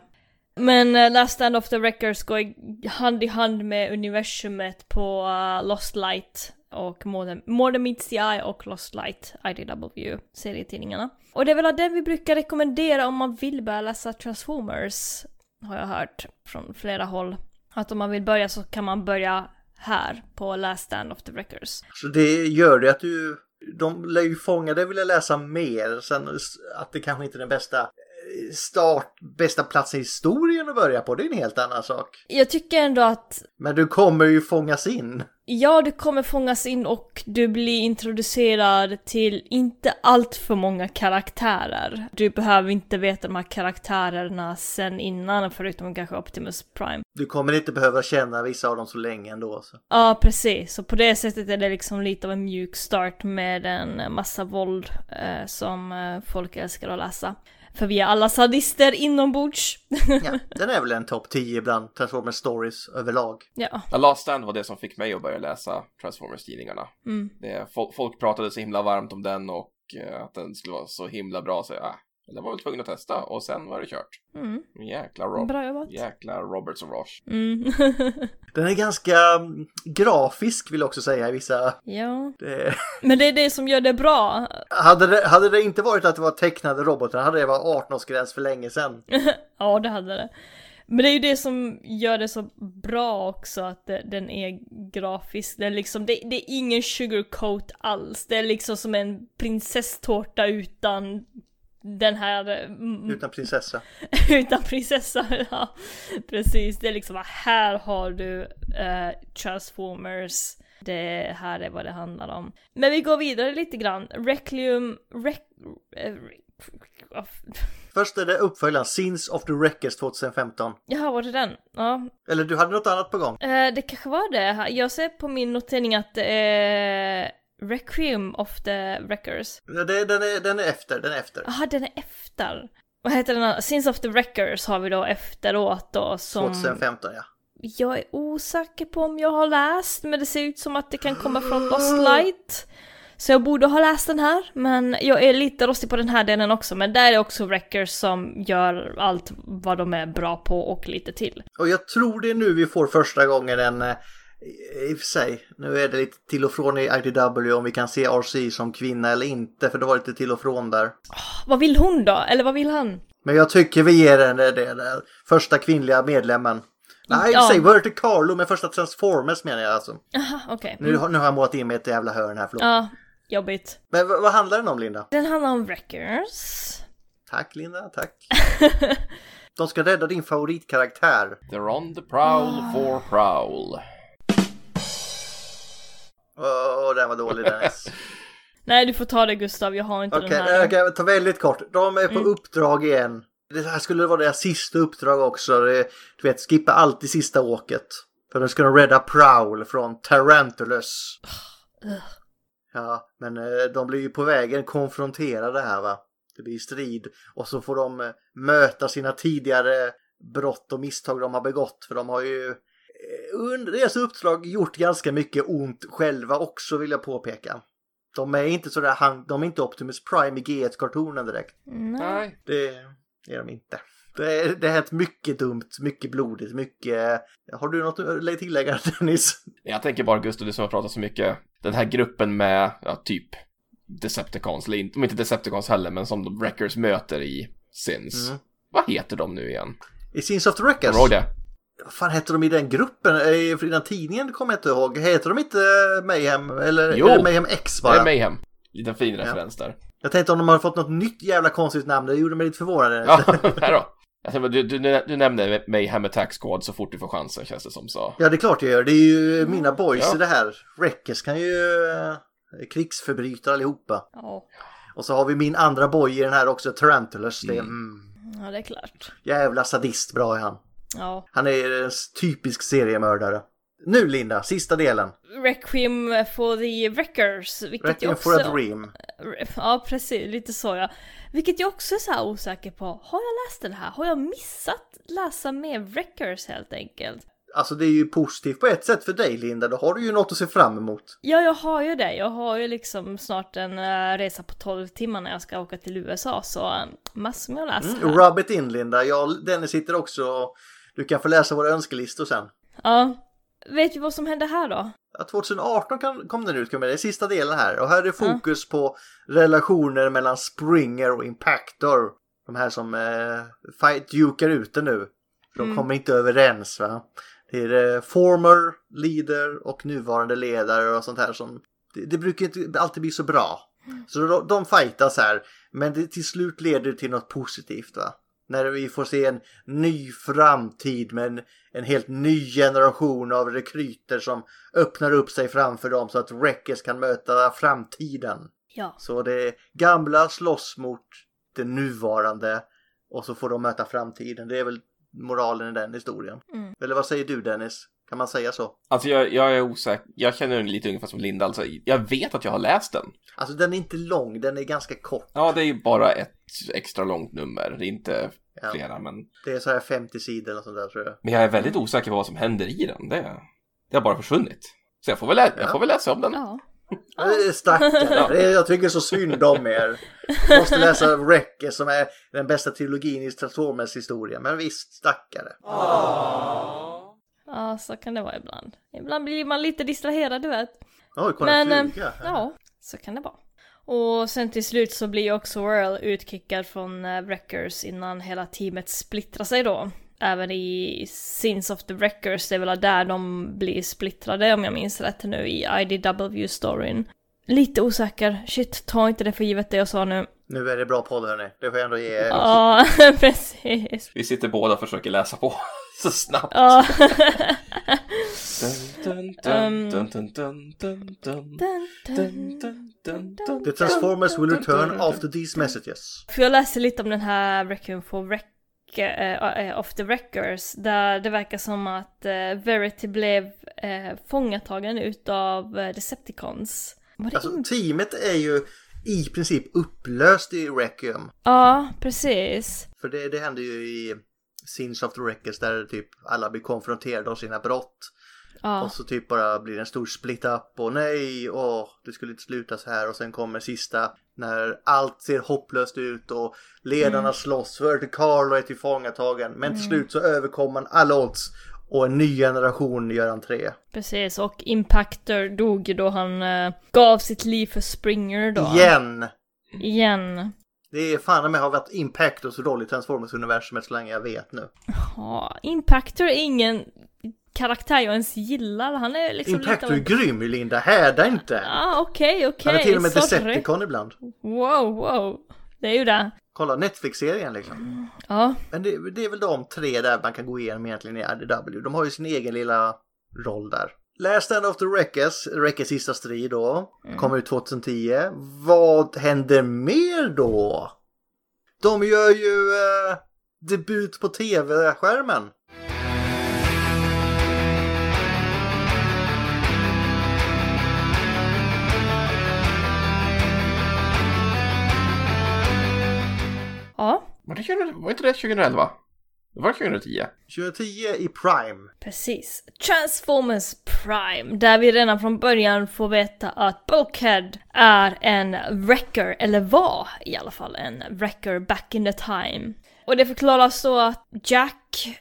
Men uh, Last Stand of the Wreckers går hand i hand med universumet på uh, Lost Light och Modern Than, Meets the Eye och Lost Light, IDW, serietidningarna. Och det är väl den vi brukar rekommendera om man vill börja läsa Transformers, har jag hört från flera håll. Att om man vill börja så kan man börja här på Last Stand of the Wreckers. Så det gör det att du... De lär ju fånga det vill jag läsa mer. Sen att det kanske inte är den bästa start, bästa platsen i historien att börja på. Det är en helt annan sak. Jag tycker ändå att Men du kommer ju fångas in. Ja, du kommer fångas in och du blir introducerad till inte allt för många karaktärer. Du behöver inte veta de här karaktärerna sen innan, förutom kanske Optimus Prime. Du kommer inte behöva känna vissa av dem så länge ändå. Så. Ja, precis. Så på det sättet är det liksom lite av en mjuk start med en massa våld eh, som eh, folk älskar att läsa. För vi är alla sadister inombords. Ja, den är väl en topp 10 bland Transformers stories överlag. ja. A Last Stand var det som fick mig att börja läsa Transformers-tidningarna. Mm. Det, fol- folk pratade så himla varmt om den och eh, att den skulle vara så himla bra så jag, äh, jag var väl tvungen att testa och sen var det kört. Mm. Jäkla Rob. Bra jobbat. Jäkla Roberts och Roche. Mm. Den är ganska mm, grafisk vill jag också säga i vissa... ja. Det... Men det är det som gör det bra. Hade, det, hade det inte varit att det var tecknade robotar hade det varit 18-årsgräns för länge sedan. Ja, det hade det. Men det är ju det som gör det så bra också, att det, den är grafisk. Det är liksom, det, det är ingen sugarcoat alls. Det är liksom som en prinsesstårta utan den här... mm, Utan prinsessa. utan prinsessa, ja. Precis, det är liksom, här har du eh, Transformers. Det här är vad det handlar om. Men vi går vidare lite grann. Requiem... Rec, eh, Först är det uppföljaren Sins of the Wreckers 2015. Jaha, var det den? Ja, Eller du hade något annat på gång? Eh, det kanske var det. Jag ser på min notering att det är Requiem of the Wreckers. Det, den, är, den är efter, den är efter. Jaha, den är efter. Vad heter den? Sins of the Wreckers har vi då efteråt då som... 2015 ja. Jag är osäker på om jag har läst, men det ser ut som att det kan komma från Lost Light. Så jag borde ha läst den här, men jag är lite rostig på den här delen också. Men där är också Wreckers som gör allt vad de är bra på och lite till. Och jag tror det är nu vi får första gången en... I och för sig, nu är det lite till och från i IDW om vi kan se RC som kvinna eller inte, för det var lite till och från där. Vad vill hon då? Eller vad vill han? Men jag tycker vi ger henne det, det första kvinnliga medlemmen. Nej, Ja. säg till Carlo med första Transformers menar jag alltså. Aha, okej. Nu, har- nu har jag målat in mig i ett jävla hörn här, förlåt. Ja, jobbigt. Men vad, vad handlar den om Linda? Den handlar om Wreckers. Tack Linda, tack. De ska rädda din favoritkaraktär. They're on the prowl for prowl. Åh, den var dålig Dennis. Nej, du får ta det Gustav, jag har inte Okej, den här. jag kan ta väldigt kort. De är på uppdrag igen. Det här skulle vara deras sista uppdrag också. Det, du vet, skippa alltid sista åket. För de ska de rädda Prowl från Tarantulas. Ja, men eh, de blir ju på vägen konfronterade här va. Det blir strid och så får de eh, möta sina tidigare brott och misstag de har begått. För de har ju under deras uppdrag gjort ganska mycket ont själva också vill jag påpeka. De är inte sådär, han- de är inte Optimus Prime i G1-kartonen direkt. Nej. Det är de inte. Det, är, det har hänt mycket dumt, mycket blodigt, mycket... Har du något att tillägga Dennis? jag tänker bara Gustav, du som har pratat så mycket. Den här gruppen med, ja, typ Decepticons, eller inte, inte Decepticons heller, men som de Wreckers möter i Sins. Mm. Vad heter de nu igen? I Sins of the Wreckers? Kommer du ihåg det? Vad fan heter de i den gruppen? Eh, I den tidningen kommer jag inte ihåg. Heter de inte Mayhem? Eller Jo. är det Mayhem X Det bara? är Mayhem. Liten fin referens där. Jag tänkte om de har fått något nytt jävla konstigt namn. Det gjorde mig lite förvånad. Ja, här då. Tänkte, du, du, du nämnde Mayhem Attack Squad så fort du får chansen känns det som så. Ja, det är klart jag gör. Det är ju mina boys Ja. i det här. Wreckers kan ju... eh, krigsförbrytare allihopa. Ja. Och så har vi min andra boy i den här också, Tarantulas. Det är, mm, ja, det är klart. jävla sadist bra är han. Ja. Han är en typisk seriemördare. Nu Linda, sista delen. Requiem for the Wreckers, vilket Requiem jag också... for a dream. Ja, precis. Lite så ja. Vilket jag också är så här osäker på. Har jag läst den här? Har jag missat läsa mer Wreckers helt enkelt? Alltså det är ju positivt på ett sätt för dig Linda, då har du ju något att se fram emot. Ja, jag har ju det. Jag har ju liksom snart en uh, resa på 12 timmar när jag ska åka till USA, så uh, massor med att läsa. Mm, rub it in Linda, jag, Dennis sitter också och du kan få läsa våra önskelistor sen. Ja. Vet du vad som hände här då? Ja, 2018 kan, kom den ut, det är sista delen här. Och här är fokus på relationer mellan Springer och Impactor. De här som eh, fight dukar ut det nu. De kommer inte överens va. Det är eh, former, leader och nuvarande ledare och sånt här som... Det, det brukar inte alltid bli så bra. Så de, de fightas här. Men det till slut leder det till något positivt va. När vi får se en ny framtid med en, en helt ny generation av rekryter som öppnar upp sig framför dem så att Reckes kan möta framtiden. Ja. Så det gamla slåss mot det nuvarande och så får de möta framtiden. Det är väl moralen i den historien. Eller vad säger du Dennis? Kan man säga så? Alltså jag, jag är osäker, jag känner den lite ungefär som Linda, alltså jag vet att jag har läst den. Alltså den är inte lång, den är ganska kort. Ja, det är ju bara ett extra långt nummer, det är inte Ja. flera, men, Det är så här 50 sidor och sånt där tror jag. men jag är väldigt osäker på vad som händer i den, det, det har bara försvunnit. Så jag får väl, lä- jag får väl läsa om den. Ja. Ja. Stackarn, Det är- jag tycker så synd om er. Jag måste läsa Wrecker som är den bästa trilogin i Transformers historia. Men visst, stackare. Ja, så kan det vara ibland. Ibland blir man lite distraherad, du vet. Oj, kolla en Men, eh, fluga. ja, så kan det vara. Och sen till slut så blir också Whirl utkickad från uh, Wreckers innan hela teamet splittrar sig då. Även i Sins of the Wreckers, det är väl där de blir splittrade om jag minns rätt nu i IDW-storyn. Lite osäker, shit, ta inte det för givet det jag sa nu. Nu är det bra podd hörni. Det får jag ändå ge er. Ja, precis. Vi sitter båda och försöker läsa på så snabbt. Ja. The Transformers will return after these messages. För jag läste lite om den här Requiem for Rec eh, eh, eh, uh, of the Wreckers där det verkar som att uh, Verity blev uh, fångatagen utav Decepticons. Alltså teamet är ju i princip upplöst i Requiem. Ja, precis. För det, det händer ju i Sins of the Wreckers där typ alla blir konfronterade av sina brott. Ja, Och så typ bara blir det en stor split up och nej, åh, det skulle inte sluta så här och sen kommer sista när allt ser hopplöst ut och ledarna Mm. slåss, Verti Carlo är tillfångatagen men till slut så överkommer man alla odds och en ny generation gör entré. precis. Och Impactor dog då han eh, gav sitt liv för Springer då. Igen! Igen. Det är fan med har varit Impactors roll i Transformers-universumet så länge jag vet nu. Ja, Impactor är ingen karaktär jag ens gillar. Han är liksom Impactor är lite av... grym Linda, häda inte! Ja, okej, okej. Han är till och med sorry. Decepticon ibland. Wow, wow. Det är ju det. Kolla Netflix-serien liksom. Ja, Men det, det är väl de tre där man kan gå igenom egentligen i IDW. De har ju sin egen lilla roll där. Last Stand of the Wreckers, Wreckers sista strid då, kommer ut 2010. Vad händer mer då? De gör ju eh, debut på tv-skärmen. ja, Var, det 20, var inte det 2011? Det var 2010. 2010 i Prime. precis. Transformers Prime, där vi redan från början får veta att Bulkhead är en wrecker, eller var i alla fall en wrecker back in the time. Och det förklaras då att Jack,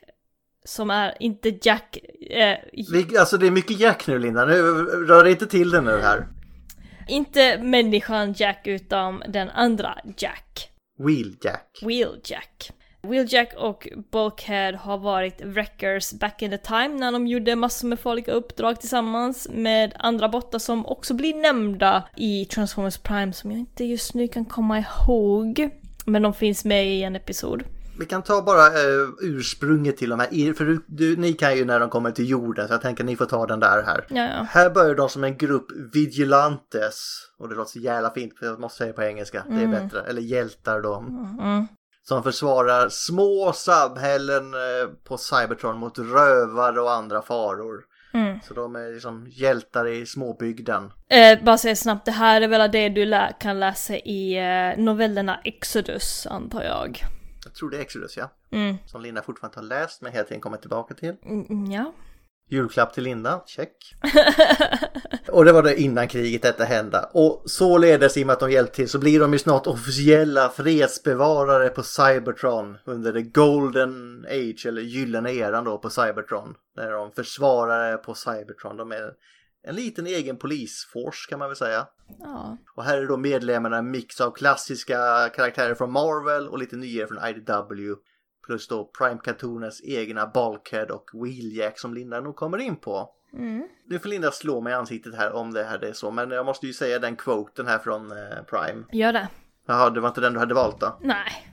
som är inte Jack, eh, Vi, alltså det är mycket Jack nu Linda, nu rör inte till det nu här. inte människan Jack utan den andra Jack. Wheeljack. Wheeljack. Wheeljack och Bulkhead har varit wreckers back in the time när de gjorde massor med farliga uppdrag tillsammans med andra bottar som också blir nämnda i Transformers Prime som jag inte just nu kan komma ihåg. Men de finns med i en episod. Vi kan ta bara eh, ursprunget till de här, för du, du, ni kan ju när de kommer till jorden så jag tänker ni får ta den där här. Ja, ja. Här börjar de som en grupp vigilantes. Och det låter så jävla fint för jag måste säga det på engelska. Det är bättre. Eller hjältar då. Mm. Som försvarar små samhällen eh, på Cybertron mot rövare och andra faror. Mm. Så de är liksom hjältar i småbygden. Eh, bara säga snabbt, det här är väl det du lä- kan läsa i eh, novellerna Exodus, antar jag. Jag tror det är Exodus ja. Mm. Som Linda fortfarande inte har läst men hela tiden kommer tillbaka till. Mm, ja. Julklapp till Linda, check. och det var det innan kriget detta hände. Och således i och med att de hjälpt till så blir de ju snart officiella fredsbevarare på Cybertron under the Golden Age eller gyllene eran då på Cybertron. Där de försvarare på Cybertron. De är en liten egen polisforce kan man väl säga. Ja. Och här är då medlemmarna en mix av klassiska karaktärer från Marvel och lite nyare från IDW. Plus då Prime Cartooners egna Bulkhead och Wheeljack som Linda nog kommer in på. Mm. Nu får Linda slå mig i ansiktet här om det här är så, men jag måste ju säga den quoten här från eh, Prime. Gör det. Jaha, det var inte den du hade valt då? Nej.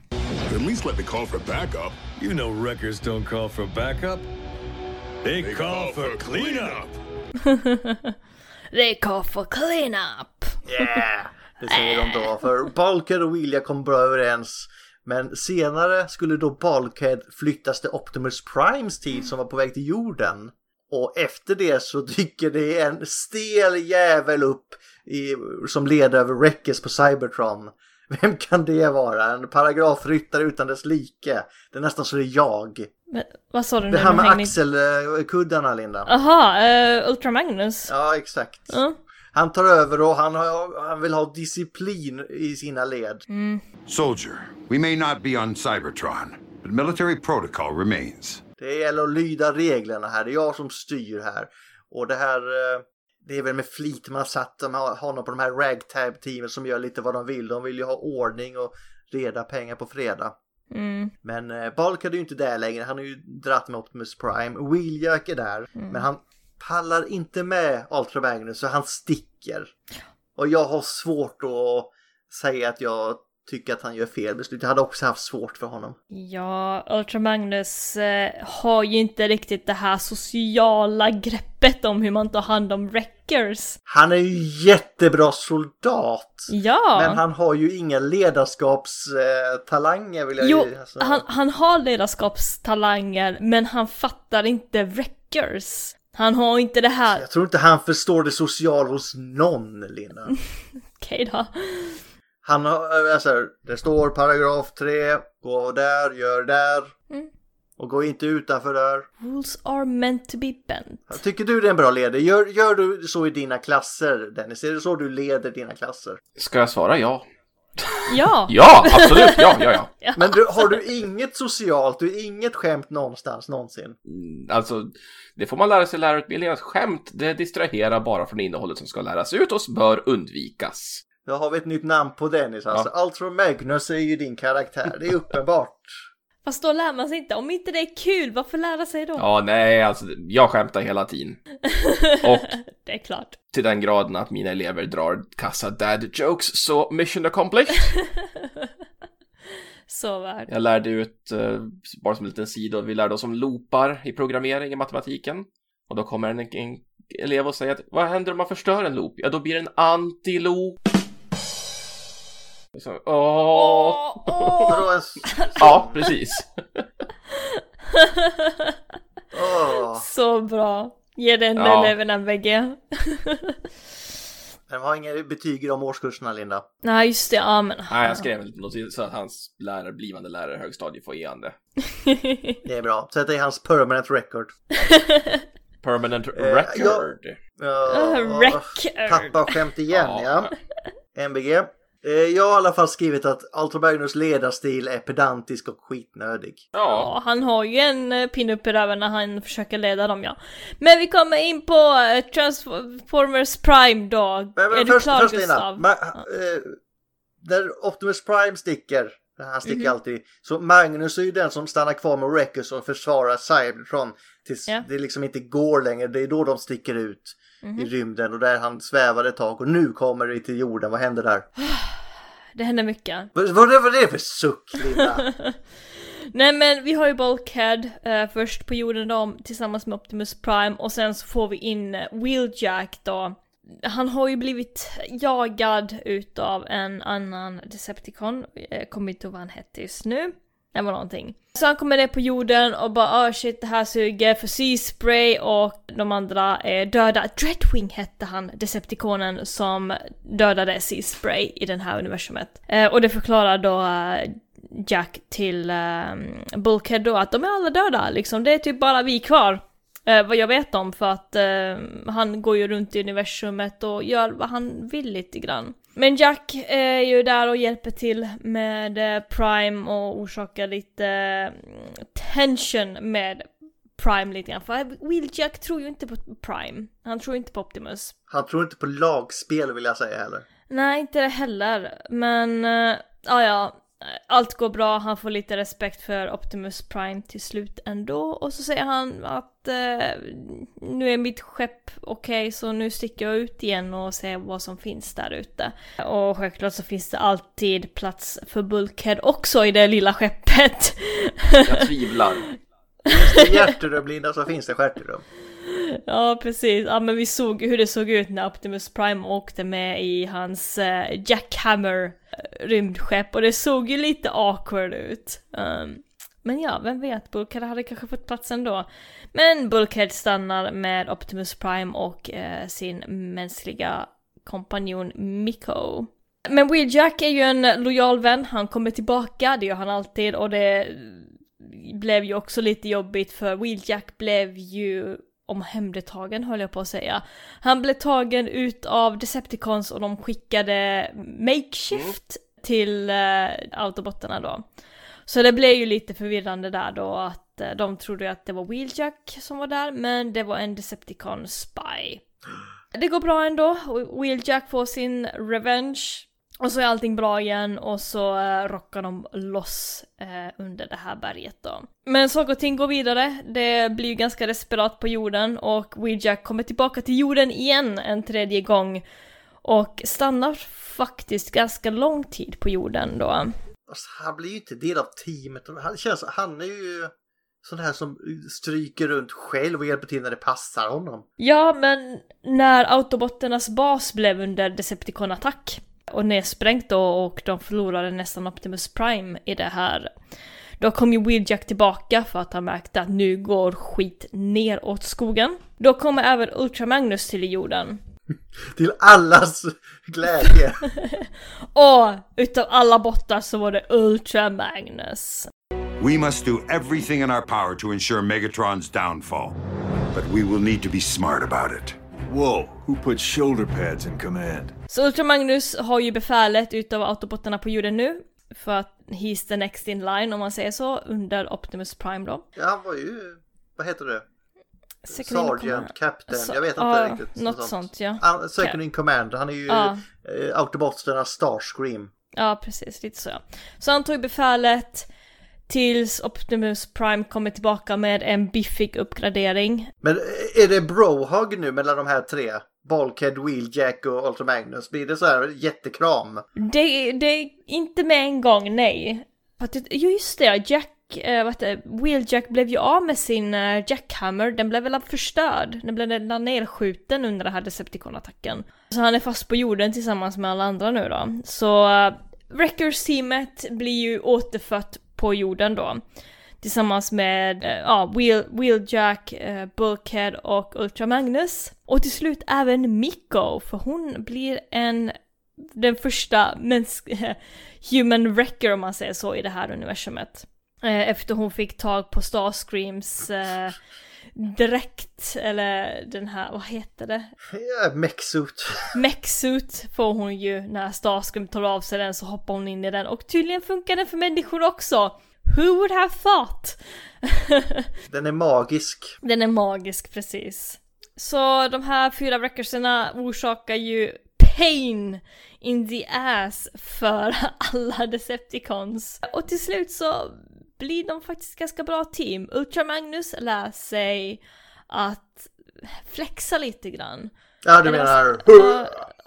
At least let me call for backup. You know wreckers don't call for backup. They, They call, for cleanup. They call for clean up. Yeah! Det säger de då, för Bulkhead och Wheeljack kom bra överens. Men senare skulle då Bulkhead flyttas till Optimus Primes tid som var på väg till jorden. Och efter det så dyker det en stel jävel upp i, som leder över Wreckers på Cybertron. Vem kan det vara? En paragrafryttare utan dess like. Det är nästan så det är jag. Men, vad sa du nu? Det här med axelkuddarna Linda. Aha, uh, Ultra Magnus. Ja, exakt. Ja. Han tar över och han, har, han vill ha disciplin i sina led. Soldier, we may not be on Cybertron, but military protocol remains. Det gäller att lyda reglerna här. Det är jag som styr här. Och det här... eh, Det är väl med flit man satt honom på de här ragtab-teamen som gör lite vad de vill. De vill ju ha ordning och reda pengar på fredag. Mm. Men eh, Bulkhead är ju inte där längre. Han har ju dratt med Optimus Prime. Wheeljack är där. Men han pallar inte med Ultra Magnus så han sticker. Och jag har svårt att säga att jag tycker att han gör fel beslut. Jag hade också haft svårt för honom. Ja, Ultra Magnus eh, har ju inte riktigt det här sociala greppet om hur man tar hand om wreckers. Han är ju jättebra soldat. Ja! Men han har ju inga ledarskapstalanger vill jag Jo, ju alltså. han, han har ledarskapstalanger, men han fattar inte wreckers. Han har inte det här... Jag tror inte han förstår det sociala hos någon, Lina. Okej då. Han har, alltså, det står paragraf 3, gå där, gör där. Mm. Och gå inte utanför där. Rules are meant to be bent. Tycker du det är en bra ledare? Gör, gör du så i dina klasser, Dennis? Är det så du leder dina klasser? Ska jag svara ja? Ja! Ja, absolut! Ja, ja, ja. Men du, har du inget socialt, du har inget skämt någonstans någonsin? Mm, Alltså, det får man lära sig i lärarutbildningen. att Skämt, det distraherar bara från innehållet som ska läras ut och bör undvikas. Då har vi ett nytt namn på Dennis alltså. Ultra Magnus är ju din karaktär, det är uppenbart. Fast då lär man sig inte. Om inte det är kul, varför lära sig då? Ja, nej, alltså, jag skämtar hela tiden. Och Det är klart. till den graden att mina elever drar kassa dad jokes, så mission accomplished. Så värd. Jag lärde ut, eh, bara som en liten sida, vi lärde oss om loopar i programmering i matematiken. Och då kommer en, en elev och säger att vad händer om man förstör en loop? Ja, då blir det en antiloop. Så, åh. Åh, åh. En... Ja, precis. Åh. Så bra. Ge den Ja. eleven en VG. De har inga betyg i de årskurserna, Linda. Nej, just det. Ja, men... Nej, jag skrev en liten notis så att hans lärare, blivande lärare i högstadiet får ge han det. Det är bra. Sätt i hans permanent record. Permanent Eh, record. Ja, Uh, record. Tappa skämt igen, ja. MBG. Eh, Jag har i alla fall skrivit att Ultra Magnus ledarstil är pedantisk och skitnödig. Ja, Ja, han har ju en eh, pinne upp i röven när han försöker leda dem, ja. Men vi kommer in på eh, Transformers Prime då. Men, men är du först, klar, först Lina, Gustav? Ma- eh, när Optimus Prime sticker, han sticker Mhm. alltid, så Magnus är ju den som stannar kvar med Wreckers och försvarar Cybertron tills Ja. det liksom inte går längre. Det är då de sticker ut Mhm. i rymden och där han svävar ett tag och nu kommer det till jorden. Vad händer där? Det händer mycket. Vad, vad vad är det för suck Linda? Nej men vi har ju Bulkhead eh, först på jorden då tillsammans med Optimus Prime och sen så får vi in eh, Wheeljack då. Han har ju blivit jagad utav en annan Decepticon, jag kommer inte ihåg vad han hette just nu. Det var någonting. Så han kommer ner på jorden och bara oh shit det här suger för Sea-Spray och de andra är döda. Dreadwing hette han, Decepticonen som dödade Sea-Spray i det här universumet. Eh, och det förklarar då eh, Jack till um, Bulkhead då att de är alla döda liksom, det är typ bara vi kvar. Eh, vad jag vet om för att eh, han går ju runt i universumet och gör vad han vill lite grann. Men Jack är ju där och hjälper till med eh, Prime och orsakar lite mm, tension med Prime lite grann. För Wheeljack tror ju inte på Prime. Han tror inte på Optimus. Han tror inte på lagspel vill jag säga heller. Nej, inte det heller. Men, ja ja. Allt går bra, han får lite respekt för Optimus Prime till slut ändå. Och så säger han att uh, nu är mitt skepp okej, okay, så nu sticker jag ut igen och ser vad som finns där ute. Och självklart så finns det alltid plats för Bulkhead också i det lilla skeppet. Jag tvivlar. Finns det hjärterum Linda så finns det stjärterum. Ja precis, ja men vi såg hur det såg ut när Optimus Prime åkte med i hans uh, Jackhammer eh, rymdskepp och det såg ju lite awkward ut. Um, men ja, vem vet, Bulkhead hade kanske fått plats ändå. Men Bulkhead stannar med Optimus Prime och uh, sin mänskliga kompanjon Miko. Men Wheeljack är ju en lojal vän, han kommer tillbaka, det gör han alltid och det blev ju också lite jobbigt för Wheeljack blev ju omhändertagen höll jag på att säga. Han blev tagen ut av Decepticons och de skickade makeshift mm. till uh, autobotterna då. Så det blev ju lite förvirrande där då att uh, de trodde att det var Wheeljack som var där men det var en Decepticon spy. Det går bra ändå, Wheeljack får sin revenge och så är allting bra igen och så uh, rockar de loss uh, under det här berget då. Men saker och ting går vidare, det blir ju ganska desperat på jorden och Weejack kommer tillbaka till jorden igen en tredje gång och stannar faktiskt ganska lång tid på jorden då. Alltså, han blir ju inte del av teamet, han känns han är ju sån här som stryker runt själv och hjälper till när det passar honom. Ja, men när autobotternas bas blev under Decepticon-attack och nedsprängt då och de förlorade nästan Optimus Prime i det här. Då kom ju Wheeljack tillbaka för att han märkte att nu går skit ner åt skogen. Då kommer även Ultra Magnus till jorden. till allas glädje. och utav alla bottar så var det Ultra Magnus. We must do everything in our power to ensure Megatron's downfall. But we will need to be smart about it. Whoa, who put shoulder pads in command? Så Ultra Magnus har ju befälet utav autobottarna på jorden nu. För att he's the next in line om man säger så, under Optimus Prime då. Ja, han var ju, vad heter det? Sergeant, Captain, så, jag vet inte uh, riktigt. Något sånt, sånt ja. Uh, second in command, han är ju uh. Autobotsternas Starscream. Ja, precis, lite så ja. Så han tog befälet tills Optimus Prime kommer tillbaka med en biffig uppgradering. Men är det brohug nu mellan de här tre? Bulkhead, Wheeljack och Ultra Magnus? Blir det så här jättekram? Det, det är inte med en gång, nej. Jo just det, Jack, äh, vad heter Wheeljack blev ju av med sin äh, Jackhammer, den blev väl förstörd, den blev nedskjuten under den här Decepticon-attacken. Så han är fast på jorden tillsammans med alla andra nu då. Så äh, Wreckers-teamet blir ju återfött på jorden då. Tillsammans med eh, ja, Wheel, Wheeljack, eh, Bulkhead och Ultra Magnus. Och till slut även Miko, för hon blir en den första human wrecker om man säger så i det här universumet. Eh, efter hon fick tag på Starscreams eh, dräkt, eller den här, vad heter det? Ja, mechsuit. Mechsuit får hon ju när Starscream tar av sig den så hoppar hon in i den och tydligen funkar den för människor också. Who would have thought? den är magisk. Den är magisk, precis. Så de här fyra wreckerserna orsakar ju pain in the ass för alla Decepticons. Och till slut så blir de faktiskt ganska bra team. Ultra Magnus lär sig att flexa lite grann. Ja, du Eller, menar...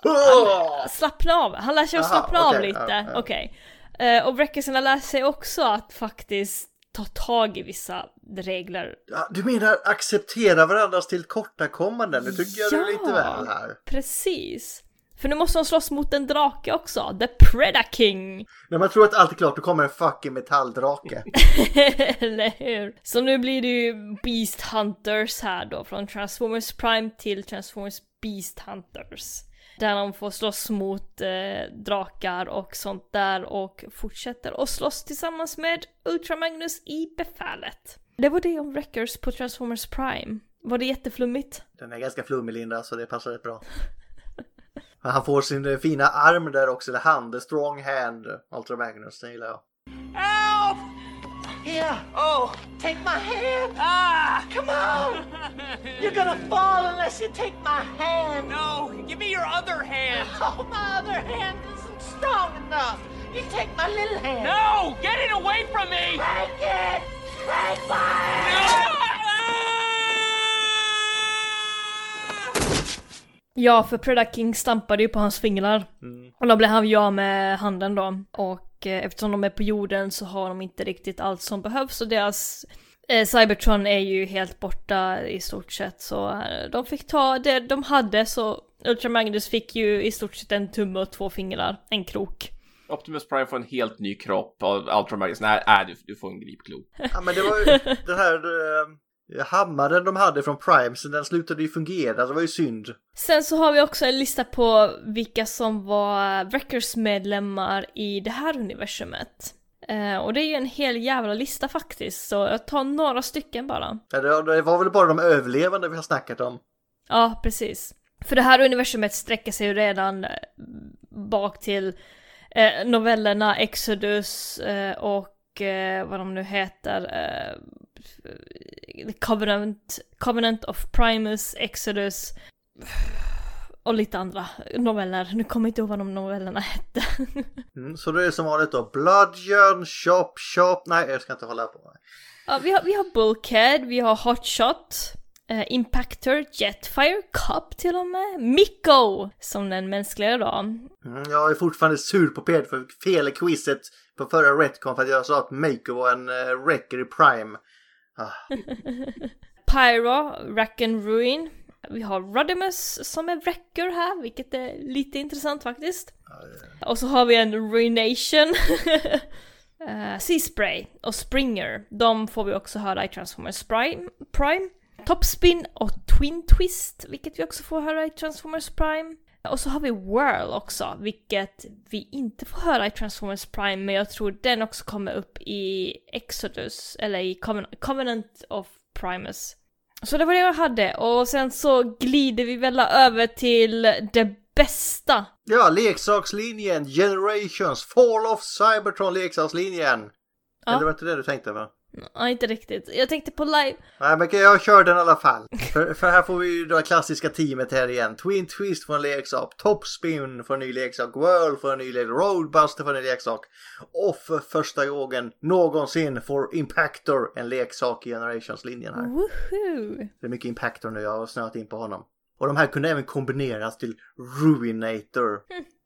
Uh, slappna av. Han lär sig att slappna Aha, okay, av lite. Ja, Okej. Okay. Uh, och Wreckersarna lär sig också att faktiskt ta tag i vissa regler. Ja, du menar acceptera varandras tillkortakommanden? Nu tycker jag ja, du är lite väl här. precis. För nu måste de slåss mot en drake också, The Predaking! King! När man tror att allt är klart, då kommer en fucking metalldrake. Eller hur? Så nu blir det ju Beast Hunters här då, från Transformers Prime till Transformers Beast Hunters. Där de får slåss mot eh, drakar och sånt där och fortsätter att slåss tillsammans med Ultra Magnus i befälet. Det var det om Wreckers på Transformers Prime. Var det jätteflummigt? Den är ganska flummig Linda så det passar rätt bra. Men Han får sin eh, fina arm där också, eller hand, the strong hand, Ultra Magnus, den gillar jag. Help! Here. Oh, take my hand. Ah, come on. You're gonna fall unless you take my hand. No, give me your other hand. Oh, my other hand isn't strong enough. You take my little hand. No, get it away from me. Take it. Take Ja, för Predator King stampade ju på hans fingrar. Och då blev han ju av med handen då. Och eh, eftersom de är på jorden så har de inte riktigt allt som behövs och deras eh, Cybertron är ju helt borta i stort sett. Så eh, de fick ta det de hade så Ultra Magnus fick ju i stort sett en tumme och två fingrar, en krok. Optimus Prime får en helt ny kropp av Ultra Magnus. Nej, nej du, du får en gripklo. Ja men det var ju den här eh, hammaren de hade från Prime, så den slutade ju fungera, det var ju synd. Sen så har vi också en lista på vilka som var Wreckers-medlemmar i det här universumet. Eh, och det är ju en hel jävla lista faktiskt, så jag tar några stycken bara. Ja, det, var väl bara de överlevande vi har snackat om. Ja, precis. För det här universumet sträcker sig ju redan eh, bak till eh, novellerna Exodus eh, och eh, vad de nu heter. Eh, The Covenant, Covenant of Primus, Exodus och lite andra noveller. Nu kommer jag inte ihåg vad de novellerna hette. Mm, så det är som vanligt då, Bludgeon, Chop, Chop, nej jag ska inte hålla på. ja, vi, har, vi har Bulkhead, vi har Hotshot, eh, Impactor, Jetfire, Cup till och med, Mikko som den mänskliga då. Mm, jag är fortfarande sur på Peder för fel i quizet på förra Retcon för att jag sa att Mako var en uh, wrecker i Prime. Ah. Pyro, Rack and Ruin. Vi har Rodimus som är wrecker här, vilket är lite intressant faktiskt. Och så har vi en Ruination. uh, Seaspray och Springer. De får vi också höra i Transformers Prime. Prime. Topspin och Twin Twist, vilket vi också får höra i Transformers Prime. Och så har vi Whirl också, vilket vi inte får höra i Transformers Prime, men jag tror den också kommer upp i Exodus, eller i Coven Covenant of Primus. Så det var det jag hade, och sen så glider vi väl över till det bästa. Ja, leksakslinjen, Generations, Fall of Cybertron leksakslinjen. Ja. Eller var det inte det du tänkte va? Ja, inte riktigt. Jag tänkte på live... Nej men jag kör den i alla fall. för, för här får vi ju det klassiska teamet här igen. Twin Twist får en leksak, Topspin får en ny leksak, Whirl får en ny leksak, Roadbuster får en ny leksak. Och för första gången någonsin får Impactor en leksak i Generations-linjen här. Woohoo! Det är mycket Impactor nu, jag har snöat in på honom. Och de här kunde även kombineras till Ruinator.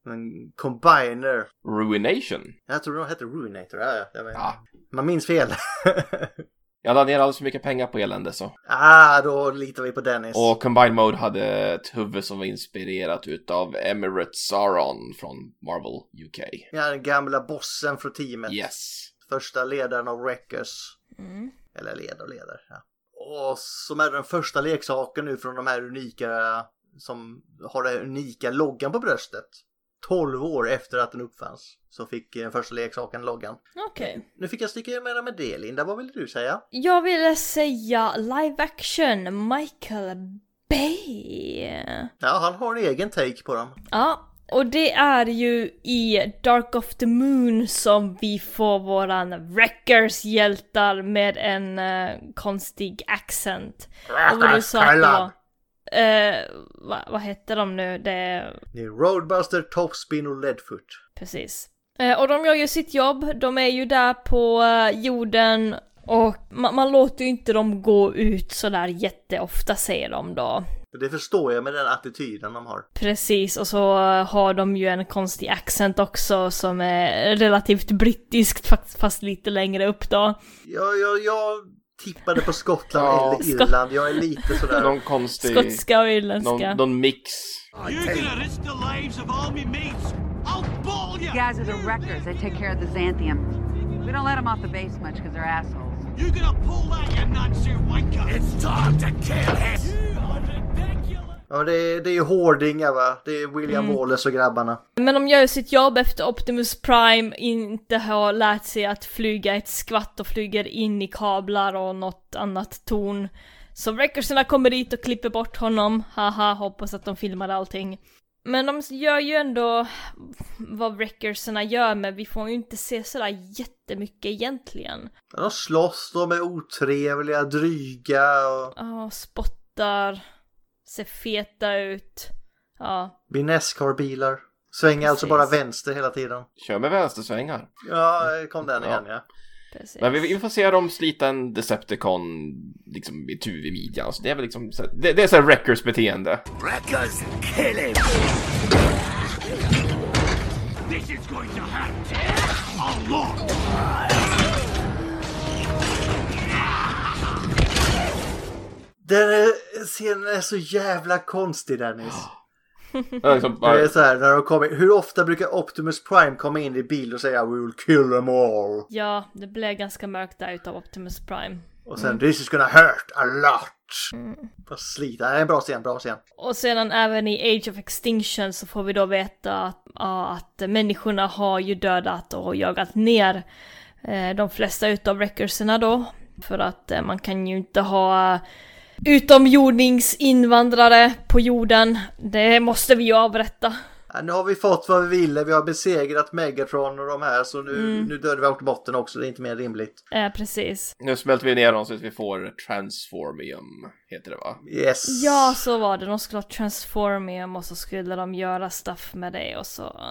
En combiner. Ruination. Jag tror de hette Ruinator, ja, vet. Ja. Man minns fel. Jag la ner alldeles för mycket pengar på elände så. ah, då litar vi på Dennis. Och Combined Mode hade ett huvud som var inspirerat utav Emirates Sauron från Marvel UK. Ja, den gamla bossen från teamet. Yes. Första ledaren av Wreckers. Eller leder och leder. Ja. Och som är den första leksaken nu från de här unika som har den unika loggan på bröstet. 12 år efter att den uppfanns så fick den första leksaken loggan. Okej. Nu fick jag sticka med med det Linda, vad ville du säga? Jag ville säga live action Michael Bay. Ja, han har en egen take på dem. Ja, och det är ju i Dark of the Moon som vi får våran Wreckers hjältar med en eh, konstig accent. Och du sa att det var... Eh, vad, hette de nu? Det... Det är Roadbuster, Topspin och Leadfoot. Precis. Eh, och de gör ju sitt jobb, de är ju där på eh, jorden och ma- man låter ju inte dem gå ut sådär jätteofta säger de då. Det förstår jag med den attityden de har. Precis, och så eh, har de ju en konstig accent också som är relativt brittiskt fast, fast lite längre upp då. Jag, jag, jag tippade på Skottland Ja. eller Irland, jag är lite sådär. Någon konstig... Skotska och irländska. Någon, någon mix. You're gonna risk the lives of all me mates. I'll ball you. guys are the wreckers. They take care of the Xanthium. We don't let them off the base much because they're assholes. You're gonna pull that, you Nazi wanker. It's time to kill him. You are ridiculous. Ja, det är, det är ju hårdingar va. Det är William Mm. Wallace och grabbarna. Men de gör sitt jobb efter Optimus Prime inte har lärt sig att flyga ett skvatt och flyger in i kablar och något annat torn. Så Wreckerserna kommer dit och klipper bort honom, haha, hoppas att de filmar allting. Men de gör ju ändå vad Wreckerserna gör, men vi får ju inte se sådär jättemycket egentligen. De slåss, de är otrevliga, dryga och... Ja, spottar, ser feta ut. Ja, Blir Nascar-bilar. Svänger alltså Precis. bara vänster hela tiden. Kör med vänstersvängar. Ja, kom den igen ja. precis. Men vi, vi får se dem slita en Decepticon liksom i tu vid midjan. Så det är väl liksom, så- det, det är så Wreckers beteende. Wreckers, kill him! This is going to hurt a lot! Den scenen är så jävla konstig Dennis. Det är liksom så här, när de kommer, hur ofta brukar Optimus Prime komma in i bil och säga We will kill them all? Ja, det blev ganska mörkt där utav Optimus Prime. Och sen This is gonna hurt a lot. Bara slita. Det är en bra scen, bra scen. Och sedan även i Age of Extinction så får vi då veta att, ja, att människorna har ju dödat och jagat ner eh, de flesta utav wreckerserna då. För att eh, man kan ju inte ha utomjordingsinvandrare på jorden. Det måste vi ju avrätta. Ja, nu har vi fått vad vi ville. Vi har besegrat Megatron och de här så nu, nu dödar vi out botten också. Det är inte mer rimligt. Eh, precis. nu smälter vi ner dem så att vi får Transformium, heter det va? Yes. Ja, så var det. De skulle ha transformium och så skulle de göra stuff med det och så.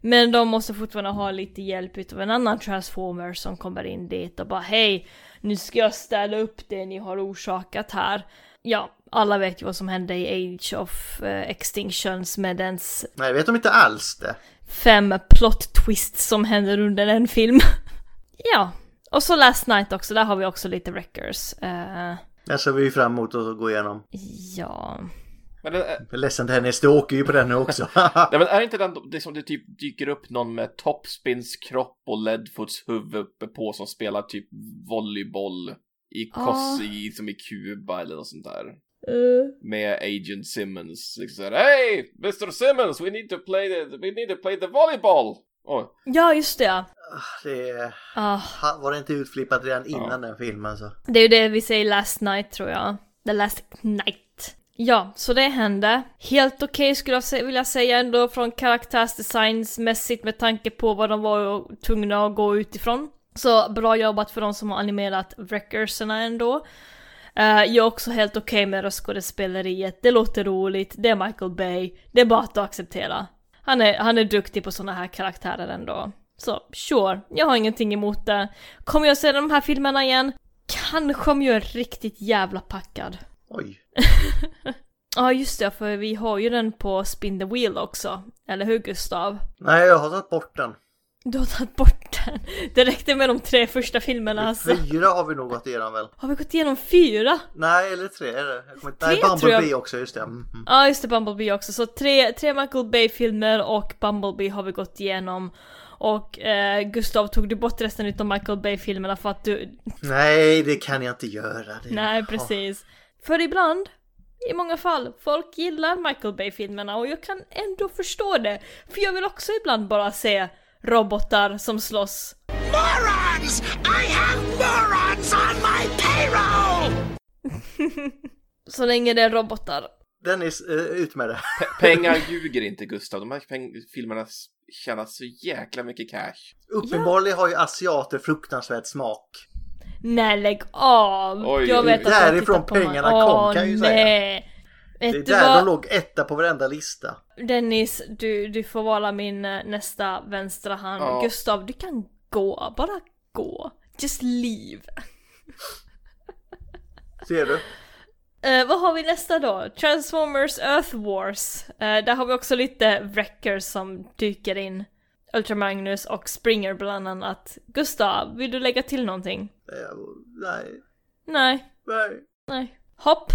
Men de måste fortfarande ha lite hjälp utav en annan transformer som kommer in dit och bara hej, nu ska jag ställa upp det ni har orsakat här. Ja, alla vet ju vad som hände i Age of eh, Extinctions med dens Nej, vet de inte alls det. fem plot twists som händer under en film. ja, och så Last Night också, där har vi också lite wreckers. Eh, Den ser vi ju fram emot att gå igenom. ja, Men det, är- Jag är ledsen Dennis, du åker ju på den nu också. nej, men är inte den det som det typ dyker upp någon med Topspins kropp och Leadfoots huvud uppe på som spelar typ volleyboll i Ja. Kos i, som i Kuba eller något sånt där. Eh, Med Agent Simmons. Liksom såhär, Hey! Mr Simmons, we need to play the, we need to play the volleyball! Oj. ja just det ja. det. Ah, Var det inte utflippat redan innan den filmen så? det är ju det vi säger last night tror jag. The last night. Ja, så det hände. Helt okej skulle jag vilja säga ändå från karaktärsdesignsmässigt med tanke på vad de var tvungna att gå utifrån. Så bra jobbat för de som har animerat Wreckerserna ändå. Uh, jag är också helt okej med röstskådespeleriet, det låter roligt, det är Michael Bay, det är bara att acceptera. Han är, han är duktig på såna här karaktärer ändå. Så sure, jag har ingenting emot det. Kommer jag se de här filmerna igen? Kanske om jag är riktigt jävla packad. Oj. Ja just det, för vi har ju den på Spin the Wheel också. Eller hur Gustav? Nej, jag har tagit bort den. Du har tagit bort den. Det räckte med de tre första filmerna alltså. Fyra har vi nog gått igenom väl? Har vi gått igenom fyra? Nej, eller tre är det. Jag inte... Tre Nej, tror jag. Bumblebee också, just det. Mm, mm. Ja just det, Bumblebee också. Så tre, tre Michael Bay-filmer och Bumblebee har vi gått igenom. Och eh, Gustav, tog du bort resten utav Michael Bay-filmerna för att du... Nej, det kan jag inte göra. Det... Nej, precis. För ibland, i många fall, folk gillar Michael Bay-filmerna och jag kan ändå förstå det. För jag vill också ibland bara se robotar som slåss. Morons! I have morons on my payroll! Så länge det är robotar. Dennis, eh, ut med det. Pengar ljuger inte Gustav, de här filmerna tjänar så jäkla mycket cash. Uppenbarligen har ju asiater fruktansvärd smak. Nej lägg av! Oj, jag vet att jag Därifrån på mig. pengarna kom, Åh, kan jag ju säga. nej. Det är Vet du där vad? de låg etta på varenda lista. Dennis, du, du får vara min eh, nästa vänstra hand. Ja. Gustav, du kan gå. Bara gå. Just leave. Ser du? Eh, vad har vi nästa då? Transformers Earth Wars. Eh, där har vi också lite wreckers som dyker in. Ultramagnus och Springer bland annat. Gustav, vill du lägga till någonting? Eh, Nej, Nej, nej. nej. Hopp.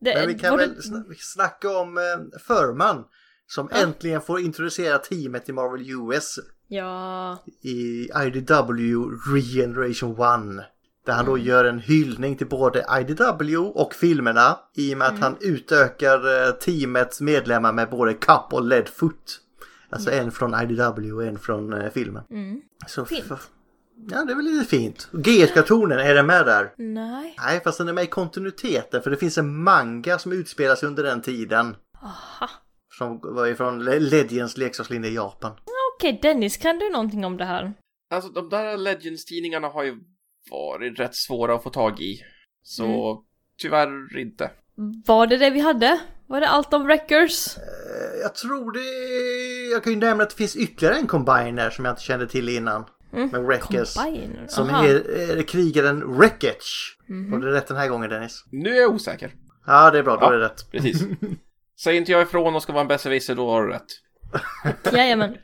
Det, Men vi kan väl sna- snacka om eh, Furman. Som äntligen får introducera teamet i Marvel US. Ja, i IDW Regeneration 1. Där han då Mm. gör en hyllning till både IDW och filmerna i och med att Mm. han utökar eh, teamets medlemmar med både Cup och Leadfoot. Alltså en från IDW och en från eh, filmen. Mm. Så Fint. Ja, det är väl lite fint. G1-kartonen, är den med där? Nej. Nej, fast den är med i kontinuiteten för det finns en manga som utspelar sig under den tiden. Aha. Som var ifrån Le- Legends leksakslinje i Japan. Okej, Dennis, kan du någonting om det här? Alltså de där Legends-tidningarna har ju varit rätt svåra att få tag i. Så Mm. tyvärr inte. Var det det vi hade? Var det allt om Wreckers? Eh, Jag tror det... Jag kan ju nämna att det finns ytterligare en combiner som jag inte kände till innan. Med Wreckers. Combiner? Som Aha. är, är krigaren Wreckage. Mhm. Och det rätt den här gången Dennis. Nu är jag osäker. Ja, det är bra. Då Ja. är det rätt. Precis. Säger inte jag ifrån och ska vara en besserwisser, då har du rätt. Jajamän.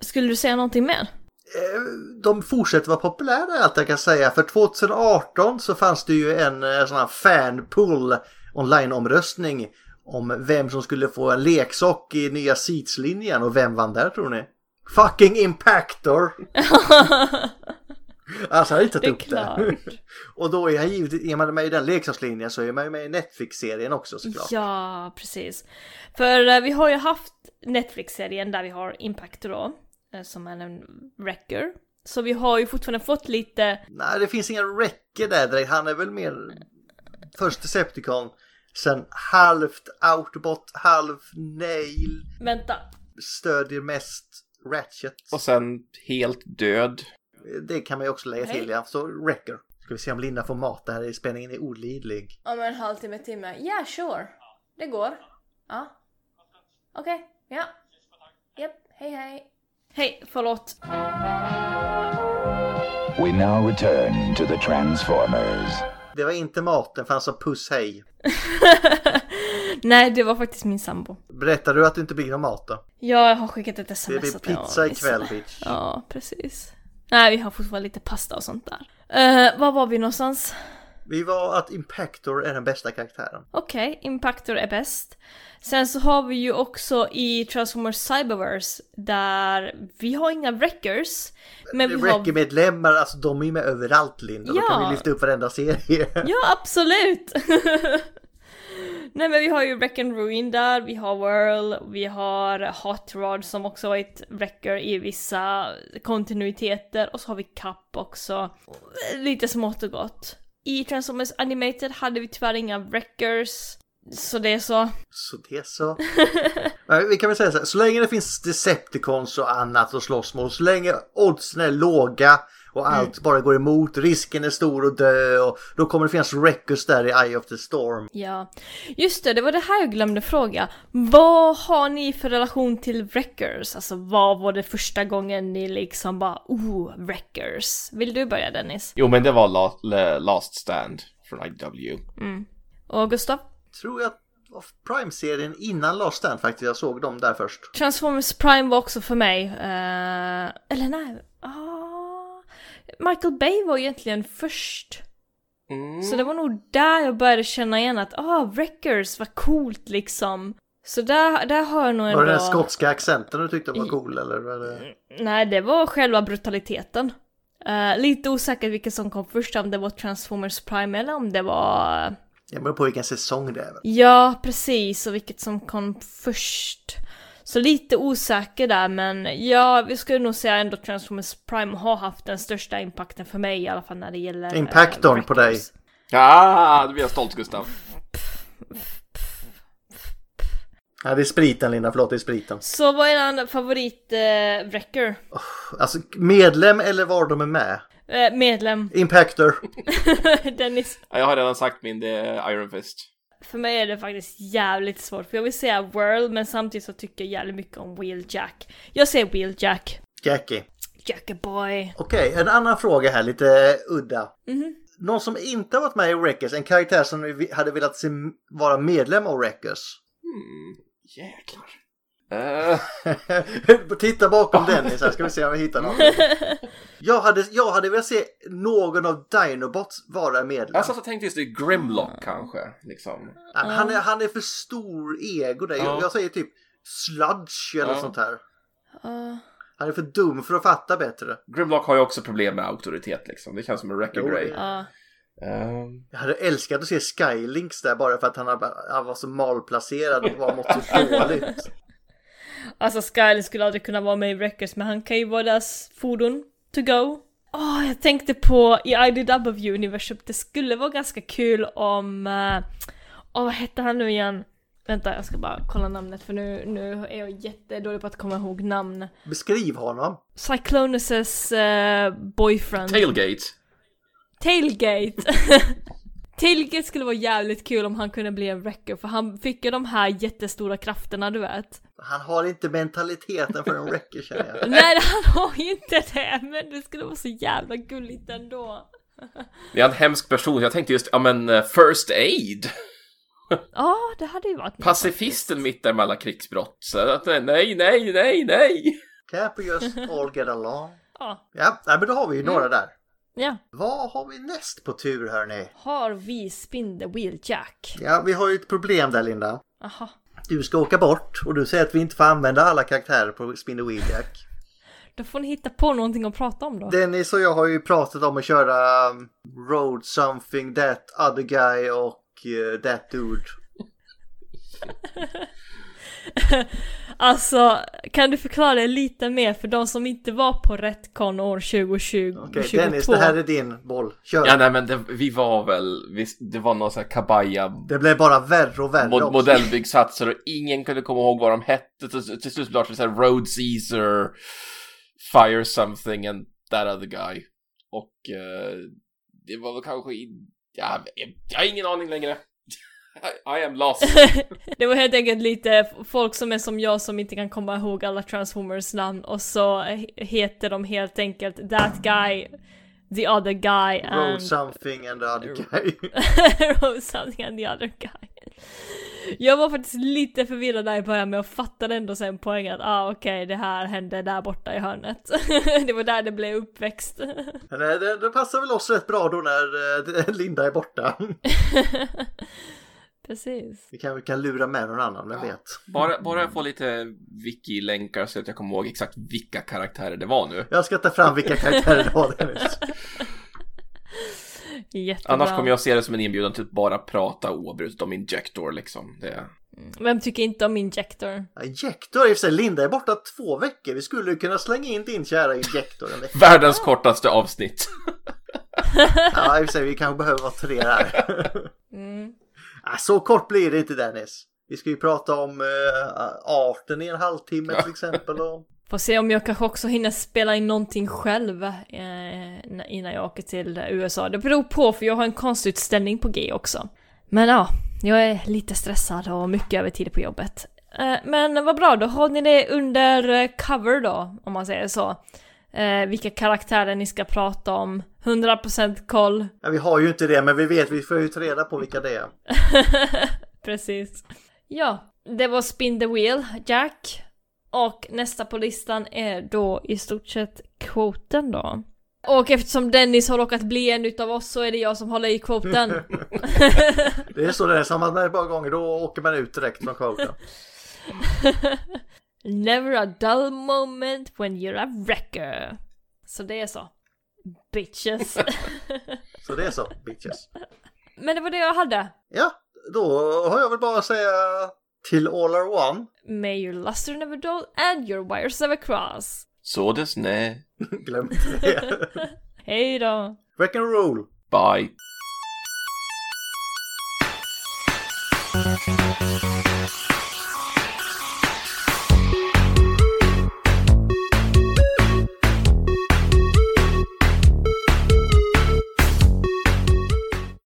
Skulle du säga någonting mer? Eh, De fortsätter vara populära allt jag kan säga. För 2018 så fanns det ju en eh, sån här fanpool online-omröstning om vem som skulle få en leksak i nya Seats-linjen och vem vann där tror ni? Fucking Impactor! Alltså jag har är tagit upp det. och då är jag givetvis, är man med i den leksakslinjen så är man ju med i Netflix-serien också såklart. Ja, precis. För eh, vi har ju haft Netflix-serien där vi har Impact då, eh, som är en Wrecker. Så vi har ju fortfarande fått lite, Nej, det finns inga räcker där direkt. Han är väl mer först Decepticon, sen halvt Autobot, halv Nail, vänta, stödjer mest Ratchet. Och sen helt död. Det kan man ju också lägga Hej. till, ja. Så Wrecker. Ska vi se om Linda får mat. Det här är spänningen är olidlig. om en halvtimme, timme. Ja, yeah, sure. Det går. Ja. Okej, ja. Japp, hej hej. Hej, förlåt. We now return to the Transformers. Det var inte maten, för han sa puss hej. Nej, det var faktiskt min sambo. Berättar du att det inte blir någon mat då? Jag har skickat ett Det sms blir att jag pizza var ikväll bitch. Ja, precis. Nej, vi har fortfarande lite pasta och sånt där. Uh, var var vi någonstans? Vi var att Impactor är den bästa karaktären. Okej, Impactor är bäst. Sen så har vi ju också i Transformers Cyberverse där vi har inga Wreckers. Men vi har... Wrecker-medlemmar, alltså de är ju med överallt Linda. Då kan Ja. vi lyfta upp varenda serie. Ja, absolut! Nej men vi har ju Wreck and Ruin där, vi har Whirl, vi har Hot Rod som också är ett Wrecker i vissa kontinuiteter och så har vi Cup också. Lite smått och gott. I Transformers Animated hade vi tyvärr inga Wreckers. Så det är så. Så det är så. Vi kan väl säga så här, så länge det finns Decepticons och annat att slåss mot, så länge oddsen är låga och allt bara går emot, risken är stor att dö och då kommer det finnas records där i Eye of the Storm. Ja. Just det, det var det här jag glömde fråga. Vad har ni för relation till Wreckers? Alltså vad var det första gången ni liksom bara oh, Wreckers? Vill du börja Dennis? Jo, men det var La- La- Last Stand från IW. Mm. Och Gustav? Tror jag var Prime-serien innan Last Stand faktiskt, jag såg dem där först. Transformers Prime var också för mig. eh, eller nej. ah, Michael Bay var egentligen först. Mm. Så det var nog där jag började känna igen att ah, Wreckers, vad coolt liksom. Så där, där har jag nog ändå... Var det den skotska accenten du tyckte var cool eller? Var det... Nej, det var själva brutaliteten. Eh, lite osäker vilket som kom först, om det var Transformers Prime eller om det var... Jag beror på vilken säsong det är. väl? Ja, precis, och vilket som kom först. Så lite osäker där, men ja, vi skulle nog säga ändå Transformers Prime har haft den största impacten för mig i alla fall när det gäller... eh, Impactorn på dig. Wreckers. Ah, du blir jag stolt Gustav. Ja, det är spriten Linda, förlåt det är spriten. Så vad är din favorit eh, Wrecker? Alltså medlem eller var de är med? Eh, medlem. Impactor. Dennis. Ja, Jag har redan sagt min, det är Iron Fist. För mig är det faktiskt jävligt svårt, för jag vill säga Whirl, men samtidigt så tycker jag jävligt mycket om Wheeljack. Jag säger Wheeljack. Jackie. Jackie boy. Okej, en annan fråga här, lite udda. Mhm. Någon som inte har varit med i Wreckers, en karaktär som vi hade velat se vara medlem av Wreckers. Hmm, jäklar. Eh, Titta bakom Dennis här ska vi se om vi hittar någon. Jag hade, jag hade velat se någon av Dinobots vara medlem. jag satt och tänkte just det, Grimlock kanske. Liksom. han, är, han är för stor ego där. Jag, Ja. jag säger typ sludge eller sånt här. Han är för dum för att fatta bättre. Grimlock har ju också problem med auktoritet liksom. Det känns som en wrecker grej. Ehm, Jag hade älskat att se Skylinks där bara för att han, han var så malplacerad och var mått så dåligt. Alltså Skyline skulle aldrig kunna vara med i Wreckers, men han kan ju vara deras fordon to go. Åh, jag tänkte på i IDW-universum, det skulle vara ganska kul om... eh, Åh, vad hette han nu igen? Vänta, jag ska bara kolla namnet för nu, nu är jag jättedålig på att komma ihåg namn. Beskriv honom. Cyclonus' eh, boyfriend. Tailgate. Tailgate! Tailgate skulle vara jävligt kul om han kunde bli en wrecker för han fick ju de här jättestora krafterna du vet. Han har inte mentaliteten för en wrecker känner jag. Nej han har ju inte det men det skulle vara så jävla gulligt ändå. Det är en hemsk person. Jag tänkte just, ja men eh, First Aid. Ja, det hade ju varit. Pacifisten mitt där med alla krigsbrott. Så att, nej, nej, nej, nej. Can't we just all get along? Ja. Ja, nej, men då har vi ju några där. Ja. Vad har vi näst på tur hörni? Har vi Spin the Wheel Jack? Ja, vi har ju ett problem där Linda. Aha. Du ska åka bort och du säger att vi inte får använda alla karaktärer på Spin the Wheel Jack. Då får ni hitta på någonting att prata om då. Dennis och jag har ju pratat om att köra um, Road Something, That Other Guy och uh, That Dude. Alltså, kan du förklara det lite mer för de som inte var på Retcon år 2020? Okej 22? Dennis, det här är din boll. Kör! Ja, nej men det, vi var väl, vi, det var någon sån här kabaya Det blev bara värre och värre mod, också. modellbyggsatser och ingen kunde komma ihåg vad de hette. Till, till slut blev det så här Road Caesar, Fire Something and That Other Guy. Och eh, det var väl kanske, i, ja, jag har ingen aning längre. I, I am lost. det var helt enkelt lite folk som är som jag som inte kan komma ihåg alla Transformers namn och så heter de helt enkelt That Guy, The Other Guy Road and... Something and the Other Guy. Road Something and The Other Guy. Jag var faktiskt lite förvirrad där i början men jag fattade ändå sen poängen att ah okej det här hände där borta i hörnet. det var där det blev uppväxt. Det, det, det passar väl oss rätt bra då när eh, Linda är borta. Precis. Vi kan, vi kan lura med någon annan, vem vet? Bara, bara jag får lite wiki-länkar så att jag kommer ihåg exakt vilka karaktärer det var nu. Jag ska ta fram vilka karaktärer det var Dennis. Jättebra. Annars kommer jag se det som en inbjudan till att bara prata oavbrutet om Injector liksom. Det... Vem tycker inte om Injector? Injector, i och för sig Linda är borta två veckor. Vi skulle kunna slänga in din kära Injector. Världens kortaste avsnitt. ja, i och för sig vi kanske behöver vara tre där. Mm. Ah, så kort blir det inte Dennis. Vi ska ju prata om uh, arten i en halvtimme till exempel. Och... Får se om jag kanske också hinner spela in någonting själv eh, innan jag åker till USA. Det beror på för jag har en konstutställning på G också. Men ja, jag är lite stressad och mycket övertid på jobbet. Eh, men vad bra, då har ni det under cover då, om man säger så. Eh, vilka karaktärer ni ska prata om. 100% koll. Ja, vi har ju inte det, men vi vet, vi får ju ta reda på vilka det är. Precis. Ja, det var Spin the Wheel, Jack. Och nästa på listan är då i stort sett kvoten då. Och eftersom Dennis har råkat bli en utav oss så är det jag som håller i kvoten. det är så det är, samma med ett par gånger då åker man ut direkt från kvoten. Never a dull moment when you're a wrecker. Så det är så. Bitches. så det är så, bitches. Men det var det jag hade. Ja, då har jag väl bara att säga till all are one. May your luster never dull and your wires never cross. Så des nej. Glöm inte det. Hej då. Wreck and roll. Bye.